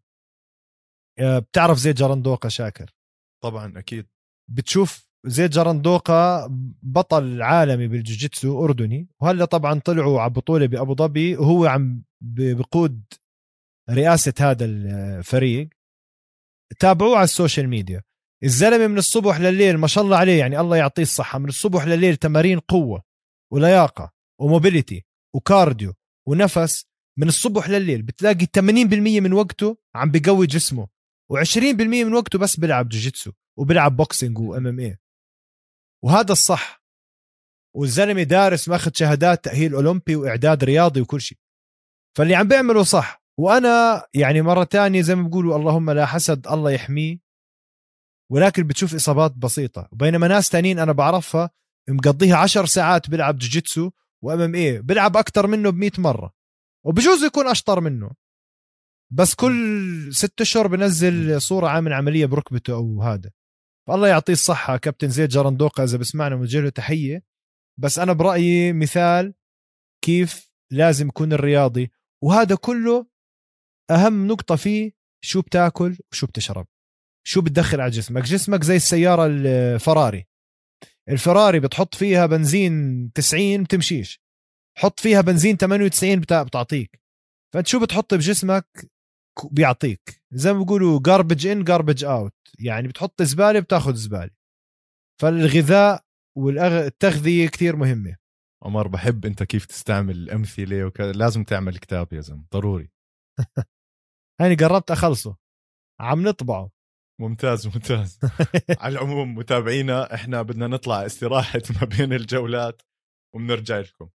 آه، بتعرف زي جرندوقة شاكر. طبعا أكيد. بتشوف زي جرندوقة بطل عالمي بالجوجيتسو أردني وهلأ طبعا طلعوا على بطولة بأبو ظبي وهو عم بقود رئاسة هذا الفريق. تابعوه على ال social media. الزلمة من الصبح لليل ما شاء الله عليه يعني الله يعطيه الصحة من الصبح لليل تمارين قوة ولياقة و mobility و cardio ونفس من الصبح لليل. بتلاقي 80% من وقته عم بقوي جسمه و20% من وقته بس بيلعب جوجيتسو وبيلعب boxing و MMA وهذا الصح. والزلمة دارس ماخذ شهادات تأهيل أولمبي وإعداد رياضي وكل شيء. فاللي عم بيعمله صح. وأنا يعني مرة تانية زي ما بيقولوا اللهم لا حسد الله يحميه. ولكن بتشوف إصابات بسيطة. بينما ناس تانيين أنا بعرفها مقضيها عشر ساعات بيلعب جوجيتسو وام إم اي بيلعب أكثر منه ب مرة. وبجوز يكون أشطر منه. بس كل ست أشهر بنزل صورة عامل عملية بركبته أو هذا. فالله يعطيه الصحة كابتن زيد جرندوقه إذا بسمعنا بنوجه له تحية. بس أنا برأيي مثال كيف لازم يكون الرياضي. وهذا كله أهم نقطة فيه شو بتاكل وشو بتشرب. شو بتدخل على جسمك. جسمك زي السيارة الفراري. الفراري بتحط فيها بنزين 90 بتمشيش. حط فيها بنزين 98 بتعطيك. فأنت شو بتحط بجسمك؟ بيعطيك. زي ما بيقولوا garbage in garbage out يعني بتحط زبالة بتاخذ زبالة. فالغذاء والتغذيه كثير مهمة. عمر بحب أنت كيف تستعمل الامثله وكذا لازم تعمل كتاب يا زلمة. ضروري. هاني قربت أخلصه. عم نطبعه. ممتاز ممتاز. على العموم متابعينا إحنا بدنا نطلع استراحة ما بين الجولات وبنرجع لكم.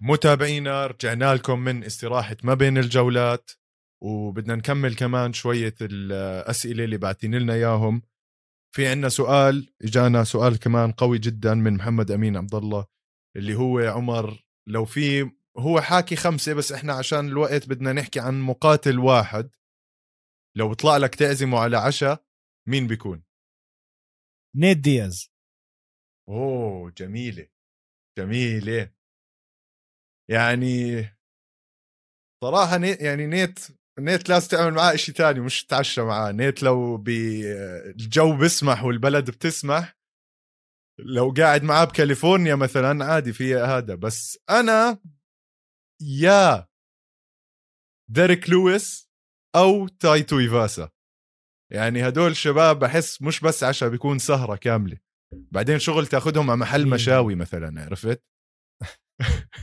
متابعينا رجعنا لكم من استراحة ما بين الجولات وبدنا نكمل كمان شوية الأسئلة اللي بعتين لنا إياهم. في عنا سؤال إجانا سؤال كمان قوي جدا من محمد أمين عبد الله اللي هو عمر لو في هو حاكي خمسة بس إحنا عشان الوقت بدنا نحكي عن مقاتل واحد لو بيطلع لك تعزمه على عشاء مين بيكون؟ نيت دياز. أوه جميلة جميلة. يعني صراحة نيت يعني نيت نيت لازم تعمل معاه شيء ثاني مش تتعشى معاه. نيت لو بالجو بيسمح والبلد بتسمح لو قاعد معاه بكاليفورنيا مثلا عادي فيها هذا. بس أنا يا ديريك لويس أو تاي تويفاسا يعني هدول الشباب بحس مش بس عشاء بيكون سهرة كاملة. بعدين شغل تاخذهم على محل مشاوي مثلا عرفت؟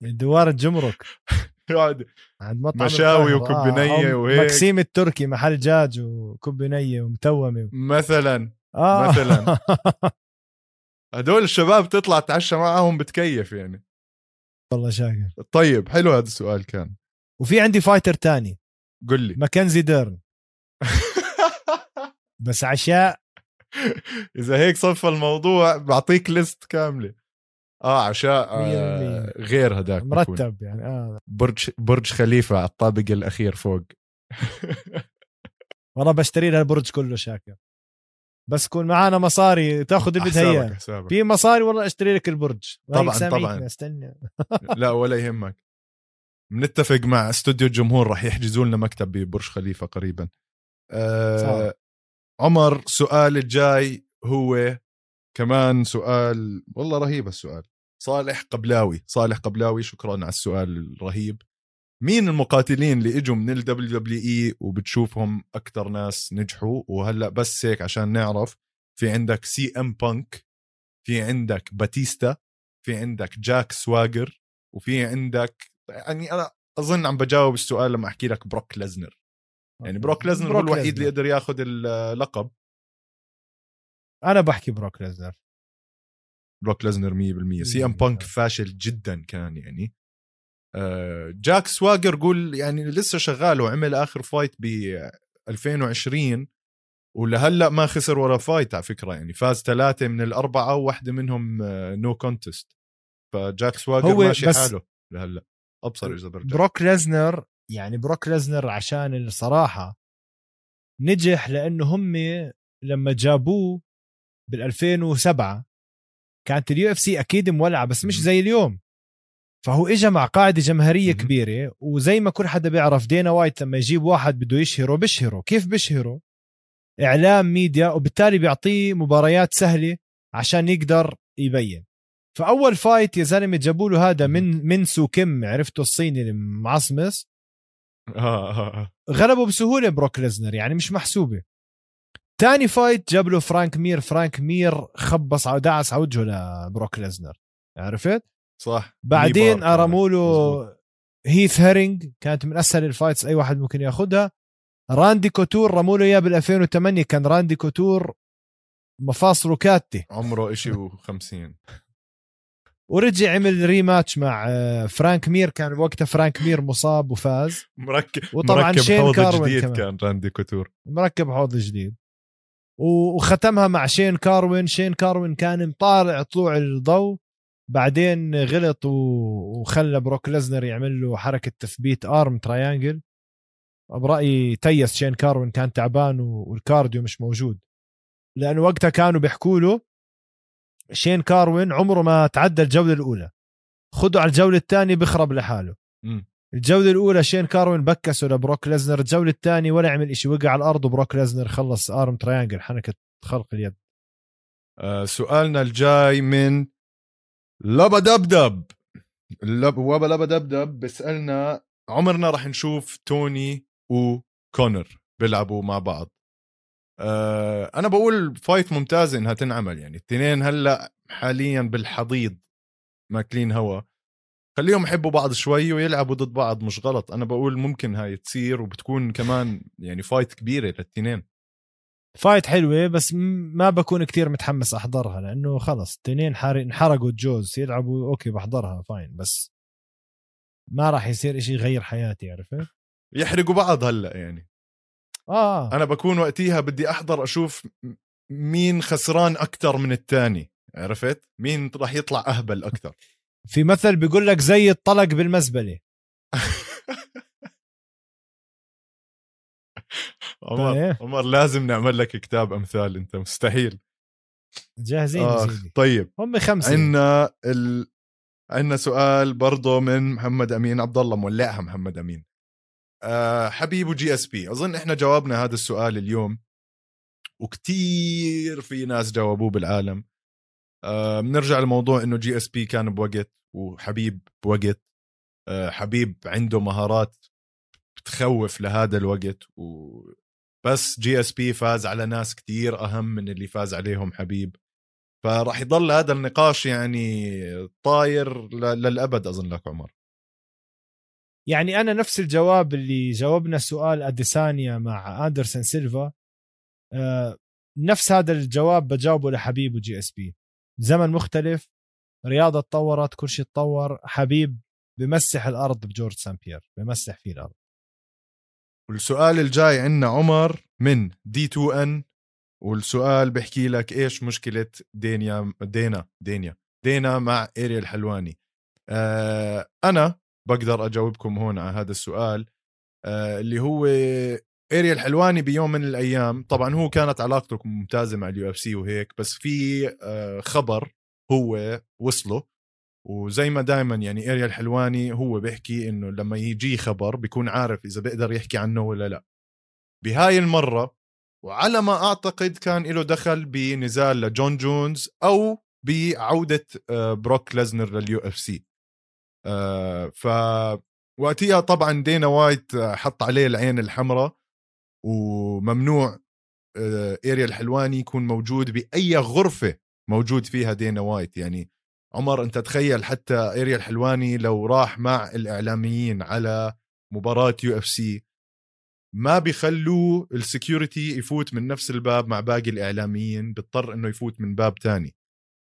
دوار الجمرك. يقعد عند مطعم مشاوي القاهرة. وكب آه، أو وهيك. مكسيم التركي محل دجاج وكب نية ومتومة. مثلا آه. مثلاً. هدول الشباب تطلع تعشى معاهم بتكيف يعني. والله شاكر. طيب حلو هذا السؤال كان. وفي عندي fighter تاني. قل لي. ماكنزي ديرن. بس عشاء. إذا هيك صف الموضوع بعطيك list كاملة. آه عشاء آه. غير هداك. مرتب يعني آه. برج برج خليفة على الطابق الأخير فوق. والله بشتري لها البرج كله شاكر. بس يكون معانا مصاري تاخذ اللي بدها إياه. في مصاري والله أشتري لك البرج. طبعاً، طبعاً. استنى. لا ولا يهمك. بنتفق مع استوديو الجمهور راح يحجزوا لنا مكتب ببرج خليفة قريبا. آه. عمر سؤال الجاي هو كمان سؤال والله رهيب السؤال. صالح قبلاوي صالح قبلاوي شكرا على السؤال الرهيب. مين المقاتلين اللي إجوا من ال WWE وبتشوفهم أكثر ناس نجحوا؟ وهلأ بس هيك عشان نعرف في عندك سي إم بانك في عندك باتيستا في عندك جاك سواجر وفي عندك يعني أنا أظن عم بجاوب السؤال لما أحكي لك بروك ليزنر. يعني بروك ليزنر هو الوحيد اللي قدر ياخذ اللقب. أنا بحكي بروك ليزنر. بروك ليزنر 100% سي إم بانك فاشل جدا كان يعني. آه، جاك سواجر قول يعني لسه شغال وعمل آخر fight ب 2020 ولهلأ ما خسر ولا fight على فكرة يعني. فاز ثلاثة من الأربعة وواحدة منهم no contest فجاك سواجر ماشي بس- حاله لهلأ. أبصر إذا برجع. بروك ليزنر يعني بروك ليزنر عشان الصراحة نجح لأنه هم لما جابوه بال 2007 كانت ال UFC أكيد مولعة بس مش. زي اليوم. فهو اجى مع قاعدة جماهيرية. كبيرة وزي ما كل حدا بيعرف دانا وايت لما يجيب واحد بده يشهره بيشهره كيف بيشهره إعلام ميديا وبالتالي بيعطيه مباريات سهلة عشان يقدر يبين. فأول fight يا زلمة جابوا له هذا من مين سو كيم عرفته الصيني المعصمص آه آه آه. غلبه بسهولة بروك ليزنر يعني مش محسوبة. تاني fight جاب له فرانك مير. فرانك مير خبص أو دعس على وجهه لبروك ليزنر. عرفت؟ صح. بعدين knee bar كمان. رموا له. هيث هيرنج كانت من أسهل ال fights أي واحد ممكن ياخذها راندي كوتور رموا له اياه بال 2008 كان راندي كوتور مفاصله كاتة عمره إشي و50 ورجع عمل rematch مع آه، فرانك مير. كان وقتها فرانك مير مصاب وفاز. مركب وطبعاً مركب شين حوض جديد كمان. كان راندي كوتور. مركب حوض جديد. وختمها مع شين كاروين. شين كاروين كان مطالع طلوع الضوء بعدين غلط وخلى بروك ليزنر يعمل له حركة تثبيت arm triangle برأيي تيس شين كاروين كان تعبان وال cardio مش موجود. لأنه وقتها كانوا بيحكوا له شين كاروين عمره ما تعدى الجولة الأولى. خده على الجولة الثانية بخرب لحاله. الجولة الأولى شين كاروين بكسه لبروك ليزنر الجولة الثانية ولا عمل إشي وقع على الأرض وبروك ليزنر خلص arm triangle حنكة خلق اليد. آه سؤالنا الجاي من لبا دبدب. لب وبا لبا دبدب بيسألنا عمرنا رح نشوف توني وكونر بيلعبوا مع بعض. آه أنا بقول fight ممتازه إنها تنعمل يعني الاثنين هلأ حاليا بالحضيض ماكلين هوا. خليهم يحبوا بعض شوي ويلعبوا ضد بعض مش غلط. أنا بقول ممكن هاي تصير وبتكون كمان يعني fight كبيرة للاثنين fight حلوة بس ما بكون كتير متحمس أحضرها لأنه خلص التنين انحرقوا الجوز يلعبوا okay بحضرها fine بس ما راح يصير إشي يغير حياتي عرفت؟ يحرقوا بعض هلأ يعني. آه. أنا بكون وقتيها بدي أحضر أشوف مين خسران أكثر من الثاني عرفت؟ مين راح يطلع أهبل أكثر في مثل بيقول لك زي الطلق بالمزبلة. عمر طيب. عمر لازم نعمل لك كتاب أمثال أنت مستحيل. جاهزين آه طيب. هم خمسة. عندنا ال... عندنا سؤال برضه من محمد أمين عبد الله مولعها محمد أمين. أه حبيب و GSP أظن إحنا جاوبنا هذا السؤال اليوم وكتير في ناس جاوبوه بالعالم. بنرجع لموضوع إنه GSP كان بوقت وحبيب بوقت. أه حبيب عنده مهارات بتخوف لهذا الوقت و بس GSP فاز على ناس كتير أهم من اللي فاز عليهم حبيب. فراح يضل هذا النقاش يعني طاير للأبد أظن لك عمر. يعني أنا نفس الجواب اللي جاوبنا سؤال أديسانيا مع أندرسون سيلفا آه نفس هذا الجواب بجاوبه لحبيب و GSP زمن مختلف رياضة تطورت كل شيء تطور حبيب بمسح الأرض بجورج سان بيير بمسح فيه الأرض. والسؤال الجاي عندنا عمر من دي 2 إن والسؤال بحكي لك إيش مشكلة دينيا دينا دينيا دينا مع اريا الحلواني. آه أنا بقدر أجاوبكم هون على هذا السؤال. آه اللي هو اريا الحلواني بيوم من الأيام طبعا هو كانت علاقته ممتازة مع ال UFC وهيك بس في آه خبر هو وصله وزي ما دائما يعني اريا الحلواني هو بيحكي إنه لما يجي خبر بيكون عارف إذا بيقدر يحكي عنه ولا لا. بهاي المرة وعلى ما أعتقد كان له دخل بنزال لجون جونز أو بعودة آه، بروك ليزنر لل UFC. ف وقتها طبعا دينا وايت آه، حط عليه العين الحمراء وممنوع آه، اريا الحلواني يكون موجود بأي غرفة موجود فيها دينا وايت. يعني عمر أنت تخيل حتى اريا الحلواني لو راح مع الإعلاميين على مباراة UFC ما بيخلوه ال security يفوت من نفس الباب مع باقي الإعلاميين بيضطر إنه يفوت من باب تاني.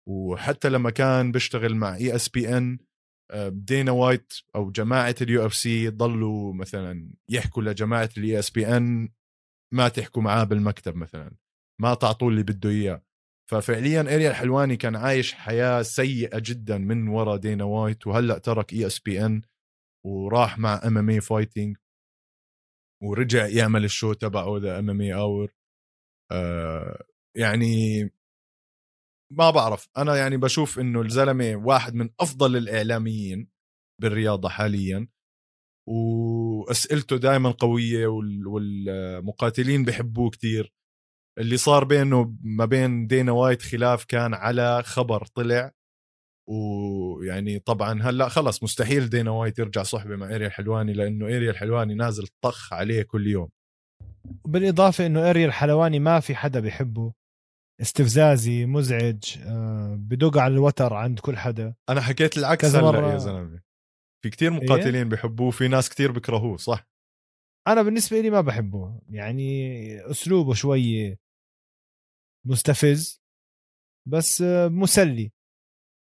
وحتى لما كان بيشتغل مع ESPN دينا وايت أو جماعة ال UFC ضلوا مثلا يحكوا لجماعة ال ESPN ما تحكوا معاه بالمكتب مثلا ما تعطوا اللي بده إياه. ففعليا اريا الحلواني كان عايش حياة سيئة جدا من ورا دينا وايت وهلأ ترك ESPN وراح مع MMA Fighting ورجع يعمل ال show تبعه The MMA Hour يعني ما بعرف أنا يعني بشوف إنه الزلمة واحد من أفضل الإعلاميين بالرياضة حاليا. وأسئلته دائما قوية وال- والمقاتلين بحبوه كتير. اللي صار بينه ما بين دينا وايت خلاف كان على خبر طلع. ويعني طبعا هلأ خلص مستحيل دينا وايت يرجع صحبة مع اريا الحلواني لأنه اريا الحلواني نازل طخ عليه كل يوم. بالإضافة إنه اريا الحلواني ما في حدا بيحبه. استفزازي مزعج آه، بدق على الوتر عند كل حدا. أنا حكيت العكس هلأ. يا زلمة. في كتير مقاتلين بيحبوه في ناس كتير بيكرهوه صح؟ أنا بالنسبة لي ما بحبه يعني أسلوبه شوي مستفز بس مسلي.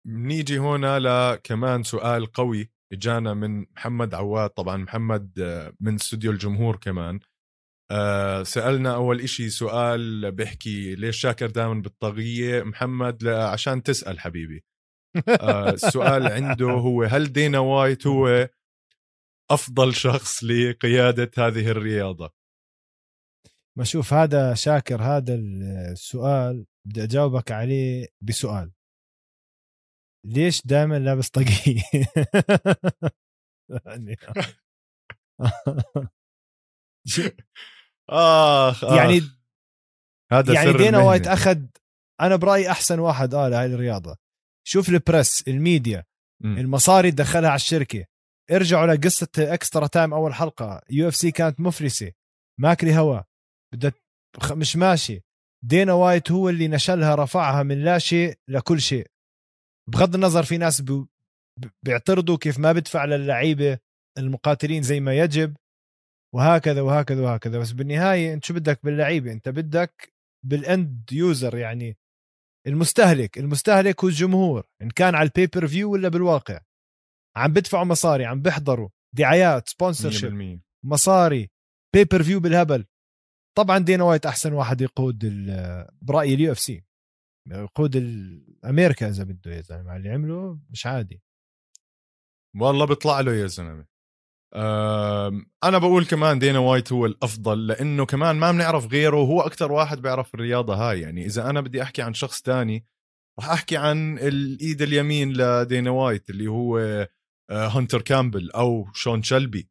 بنيجي هنا لكمان سؤال قوي إجانا من محمد عواد طبعا محمد من استوديو الجمهور كمان. آه، سألنا أول إشي سؤال بيحكي ليش شاكر دائما بالطاغية؟ محمد عشان تسأل حبيبي. آه، السؤال عنده هو هل دينا وايت هو أفضل شخص لقيادة هذه الرياضة؟ ما شوف هذا شاكر هذا السؤال. بدي أجاوبك عليه بسؤال. ليش دائما لابس طاقية يعني. آخ يعني هذا يعني دينا. وايت أخذ أنا برأيي أحسن واحد آه لهي الرياضة. شوف ال press ال media مم. المصاري دخلها على الشركة. ارجعوا لقصه Extra Time أول حلقة. UFC كانت مفلسه ماكلة هوا بدها مش ماشي. دينا وايت هو اللي نشلها رفعها من لا شيء لكل شيء. بغض النظر في ناس بيعترضوا كيف ما بدفع للعيبة المقاتلين زي ما يجب. وهكذا وهكذا وهكذا. بس بالنهاية أنت شو بدك باللعيبة؟ أنت بدك بال end user يعني المستهلك المستهلك هو الجمهور إن كان على ال pay-per-view ولا بالواقع. عم بدفعوا مصاري عم بيحضروا دعايات سبونسر شيب 100% مصاري pay-per-view بالهبل. طبعا دينا وايت أحسن واحد يقود برأيي ال UFC يقود أمريكا إذا بده يا زلمة اللي عمله مش عادي. والله بيطلع له يا زلمة. أم، أنا بقول كمان دينا وايت هو الأفضل لأنه كمان ما بنعرف غيره وهو أكثر واحد بيعرف الرياضة هاي. يعني إذا أنا بدي أحكي عن شخص تاني راح أحكي عن الإيد اليمين لدينا وايت اللي هو آه، هانتر كامبل أو شون شلبي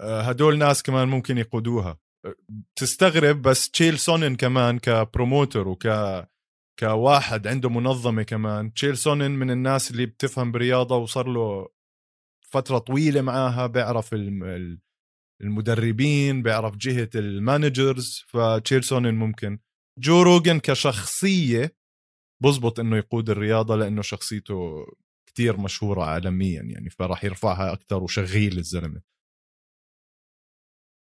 آه، هدول ناس كمان ممكن يقودوها. آه، تستغرب بس تشيل سونن كمان ك promoter وك كواحد عنده منظمة كمان تشيل سونن من الناس اللي بتفهم برياضة وصار له فترة طويلة معاها بيعرف الم- ال- المدربين بيعرف جهة ال managers فتشيل سونن ممكن. جو روجن كشخصية بزبط إنه يقود الرياضة لإنه شخصيته كتير مشهورة عالميا يعني فراح يرفعها أكثر وشغيل الزلمة.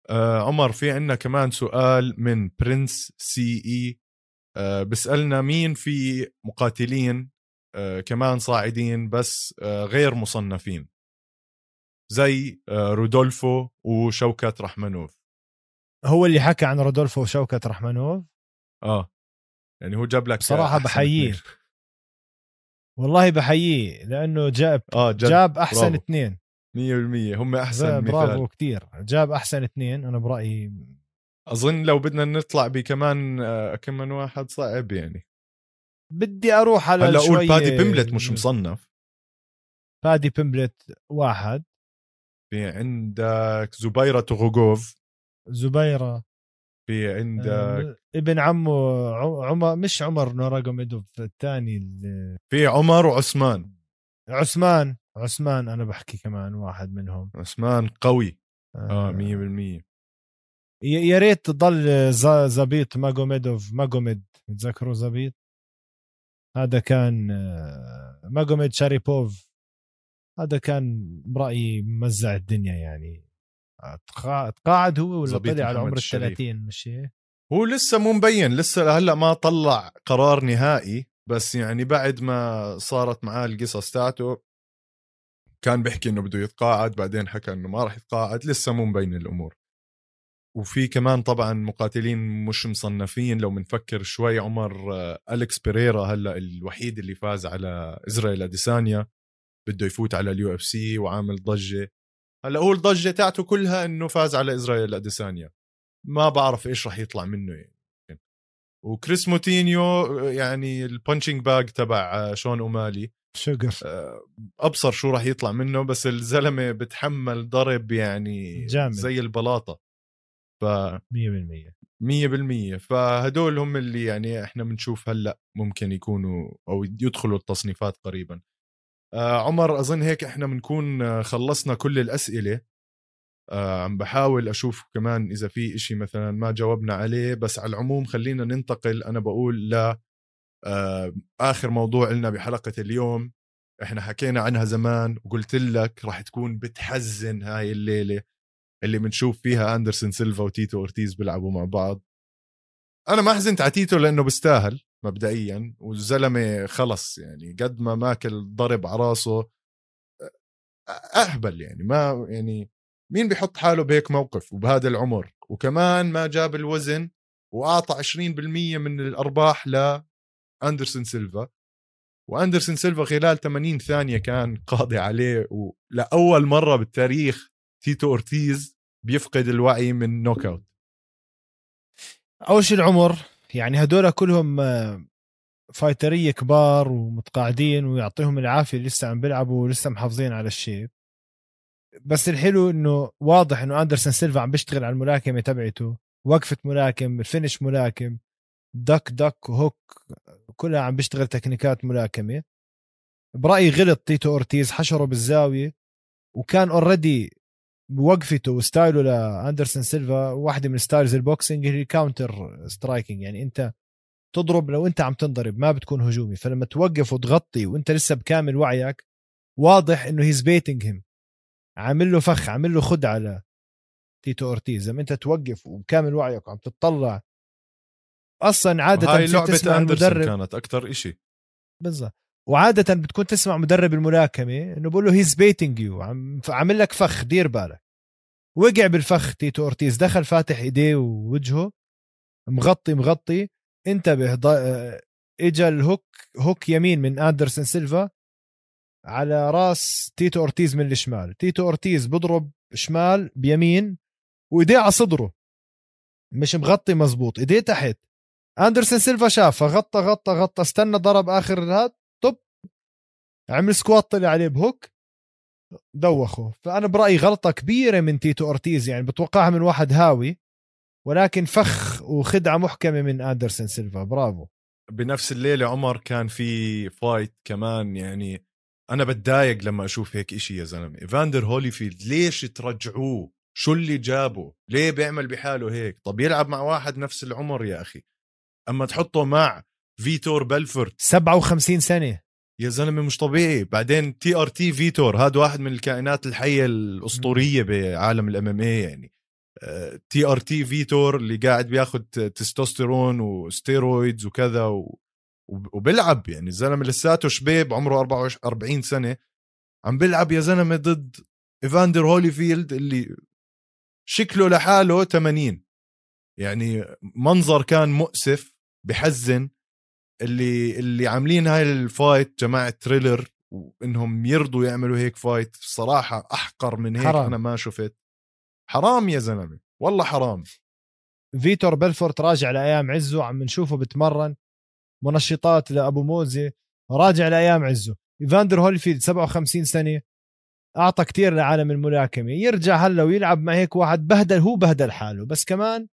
آه عمر في عنا كمان سؤال من Prince CE. آه بسألنا مين في مقاتلين آه كمان صاعدين بس آه غير مصنفين؟ زي آه رودولفو وشوكت رحمنوف هو اللي حكى عن رودولفو وشوكة رحمنوف آه. يعني هو جاب لك بصراحة أحسن بحييه. والله بحييه لأنه جاب آه جد جاب أحسن برافو. اثنين 100% هم أحسن برافو كتير. جاب أحسن اثنين أنا برأيي. أظن لو بدنا نطلع بكمان آه كمان واحد صعب يعني. بدي أروح على هلأ أقول بادي بيمبلت مش مصنف. بادي بيمبلت واحد. في عندك زبيرة توخوغوف زبيرة. في عندك آه، ابن عمه عمر مش عمر نورماغوميدوف الثاني ال- في عمر وعثمان. عثمان عثمان أنا بحكي كمان واحد منهم. عثمان قوي. آه 100% ي- يا ريت تضل زبيط ماجوميدوف ماجوميد تذكروا زبيط؟ هذا كان آه، ماجوميد شاريبوف. هذا كان برأيي ممزع الدنيا يعني تقا- تقاعد هو ولا طلع على عمر ال الشريف. 30 مش؟ هو لسه مو مبين لسه هلأ ما طلع قرار نهائي بس يعني بعد ما صارت معاه القصص تاعته كان بيحكي إنه بده يتقاعد بعدين حكى إنه ما راح يتقاعد لسه مو مبين الأمور وفي كمان طبعا مقاتلين مش مصنفين لو بنفكر شوي عمر أليكس بيريرا هلأ الوحيد اللي فاز على إسرائيل أديسانيا بده يفوت على ال UFC وعامل ضجة. هلأ هو الضجة تاعته كلها إنه فاز على إسرائيل أديسانيا ما بعرف إيش راح يطلع منه يعني. وكريس موتينيو يعني ال punching bag تبع آه، شون أومالي شوجر. آه، أبصر شو راح يطلع منه بس الزلمة بتحمل ضرب يعني جامد. زي البلاطة. ف 100% 100% فهدول هم اللي يعني إحنا بنشوف هلأ ممكن يكونوا أو يدخلوا التصنيفات قريبا. عمر أظن هيك إحنا بنكون آه، خلصنا كل الأسئلة. آه عم بحاول أشوف كمان إذا في إشي مثلا ما جاوبنا عليه بس على العموم خلينا ننتقل. أنا بقول ل آه آخر موضوع لنا بحلقة اليوم. إحنا حكينا عنها زمان وقلت لك راح تكون بتحزن هاي الليلة اللي بنشوف فيها أندرسون سيلفا وتيتو أورتيز بيلعبوا مع بعض. أنا ما حزنت على تيتو لأنه بيستاهل. مبدئيا والزلمة خلص يعني قد ما ماكل ضرب على راسه أهبل يعني ما يعني مين بيحط حاله بهيك موقف وبهذا العمر؟ وكمان ما جاب الوزن وأعطى 20% من الأرباح لاندرسون سيلفا. وأندرسون سيلفا خلال 80 ثانية كان قاضي عليه ولاول مرة بالتاريخ تيتو أورتيز بيفقد الوعي من knockout. أول شيء العمر يعني هدول كلهم آه، fighterية كبار ومتقاعدين ويعطيهم العافية لسه عم بيلعبوا ولسه محافظين على ال shape. بس الحلو إنه واضح إنه أندرسون سيلفا عم بيشتغل على الملاكمة تبعته وقفة ملاكم ال finish ملاكم duck duck و hook كلها عم بيشتغل techniqueات ملاكمة. برأيي غلط تيتو أورتيز حشره بالزاوية وكان already بوقفته و style ه لاندرسون سيلفا واحدة من styles ال boxing هي counter striking يعني أنت تضرب لو أنت عم تنضرب ما بتكون هجومي. فلما توقف وتغطي وأنت لسه بكامل وعيك واضح إنه he's baiting him عامل له فخ عامل له خد على تيتو أورتيز. لما أنت توقف وبكامل وعيك وعم تطلع أصلا عادة هاي لعبة المدرب. كانت أكثر إشي. بالضبط. وعادة بتكون تسمع مدرب الملاكمة إنه بقول له he's baiting you عم عامل لك فخ دير بالك. وقع بالفخ تيتو أورتيز. دخل فاتح إيديه ووجهه مغطي مغطي. انتبه اجى ال hook hook يمين من أندرسون سيلفا على راس تيتو أورتيز من الشمال. تيتو أورتيز بضرب شمال بيمين وإيديه على صدره. مش مغطي مزبوط إيديه تحت. أندرسون سيلفا شافها غطى غطى غطى استنى ضرب آخر هاد طب عمل squat طلع عليه ب hook. دوخه فأنا برأيي غلطة كبيرة من تيتو أورتيز يعني بتوقعها من واحد هاوي ولكن فخ وخدعة محكمة من اندرسون سيلفا. برافو. بنفس الليلة عمر كان في fight كمان يعني أنا بتضايق لما أشوف هيك إشي يا زلمة. ايفاندر هوليفيلد ليش ترجعوه؟ شو اللي جابه؟ ليه بيعمل بحاله هيك؟ طب يلعب مع واحد نفس العمر يا أخي. أما تحطه مع فيتور بلفورد 57 سنة. يا زلمة مش طبيعي. بعدين TRT فيتور هذا واحد من الكائنات الحية الأسطورية بعالم ال MMA يعني. TRT فيتور اللي قاعد بياخذ تستوستيرون و steroids وكذا و... وبيلعب يعني. الزلمة لساته شبيب عمره 44 سنة. عم بيلعب يا زلمة ضد إيفاندر هوليفيلد اللي شكله لحاله 80 يعني منظر كان مؤسف بحزن. اللي اللي عاملين هاي ال fight جماعة تريلر وإنهم يرضوا يعملوا هيك fight صراحة أحقر من هيك حرام. أنا ما شفت. حرام يا زلمة. والله حرام. فيتور بلفورد راجع لأيام عزه عم نشوفه بتمرن. منشطات لأبو موزه راجع لأيام عزه. إيفاندر هولفيلد 57 سنة أعطى كتير لعالم الملاكمة. يرجع هلأ ويلعب مع هيك واحد بهدل هو بهدل حاله. بس كمان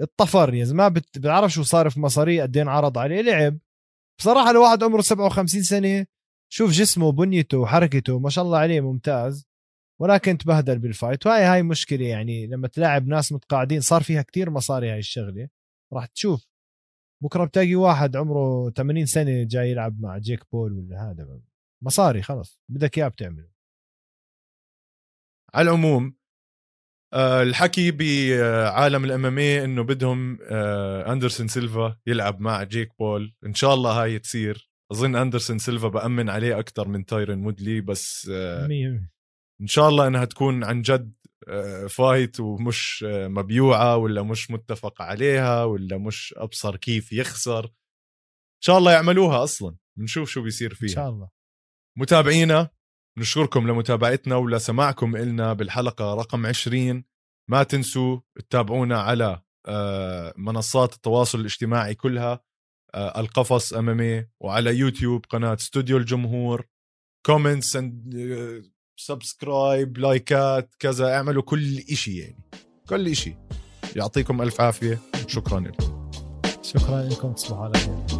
الطفر يا ما بتعرف شو صار في مصاري قد عرض عليه لعب. بصراحة لواحد عمره 57 سنة. شوف جسمه وبنيته وحركته ما شاء الله عليه ممتاز. ولكن تبهدل بال fight. وهاي هاي مشكلة يعني لما تلاعب ناس متقاعدين صار فيها كتير مصاري هاي الشغلة. راح تشوف. بكرة بتلاقي واحد عمره 80 سنة جاي يلعب مع جيك بول ولا هذا. مصاري خلص. بدك إياه بتعمله. على العموم الحكي بعالم الامامية إنه بدهم آه، أندرسون سيلفا يلعب مع جيك بول. إن شاء الله هاي تصير. أظن أندرسون سيلفا بأمن عليه أكثر من تايرن وودلي بس آه، إن شاء الله إنها تكون عن جد فايت ومش مبيوعة ولا مش متفق عليها ولا مش أبصر كيف يخسر. إن شاء الله يعملوها أصلا. بنشوف شو بيصير فيها. ان شاء الله. متابعينا؟ نشكركم لمتابعتنا ولسماعكم إلنا بالحلقة رقم 20 ما تنسوا تتابعونا على آه، منصات التواصل الاجتماعي كلها آه، القفص أمامي وعلى يوتيوب قناة استوديو الجمهور. comments subscribe لايكات كذا اعملوا كل إشي يعني. كل إشي. يعطيكم ألف عافية. شكرا لكم. شكرا لكم. تصبحوا على خير.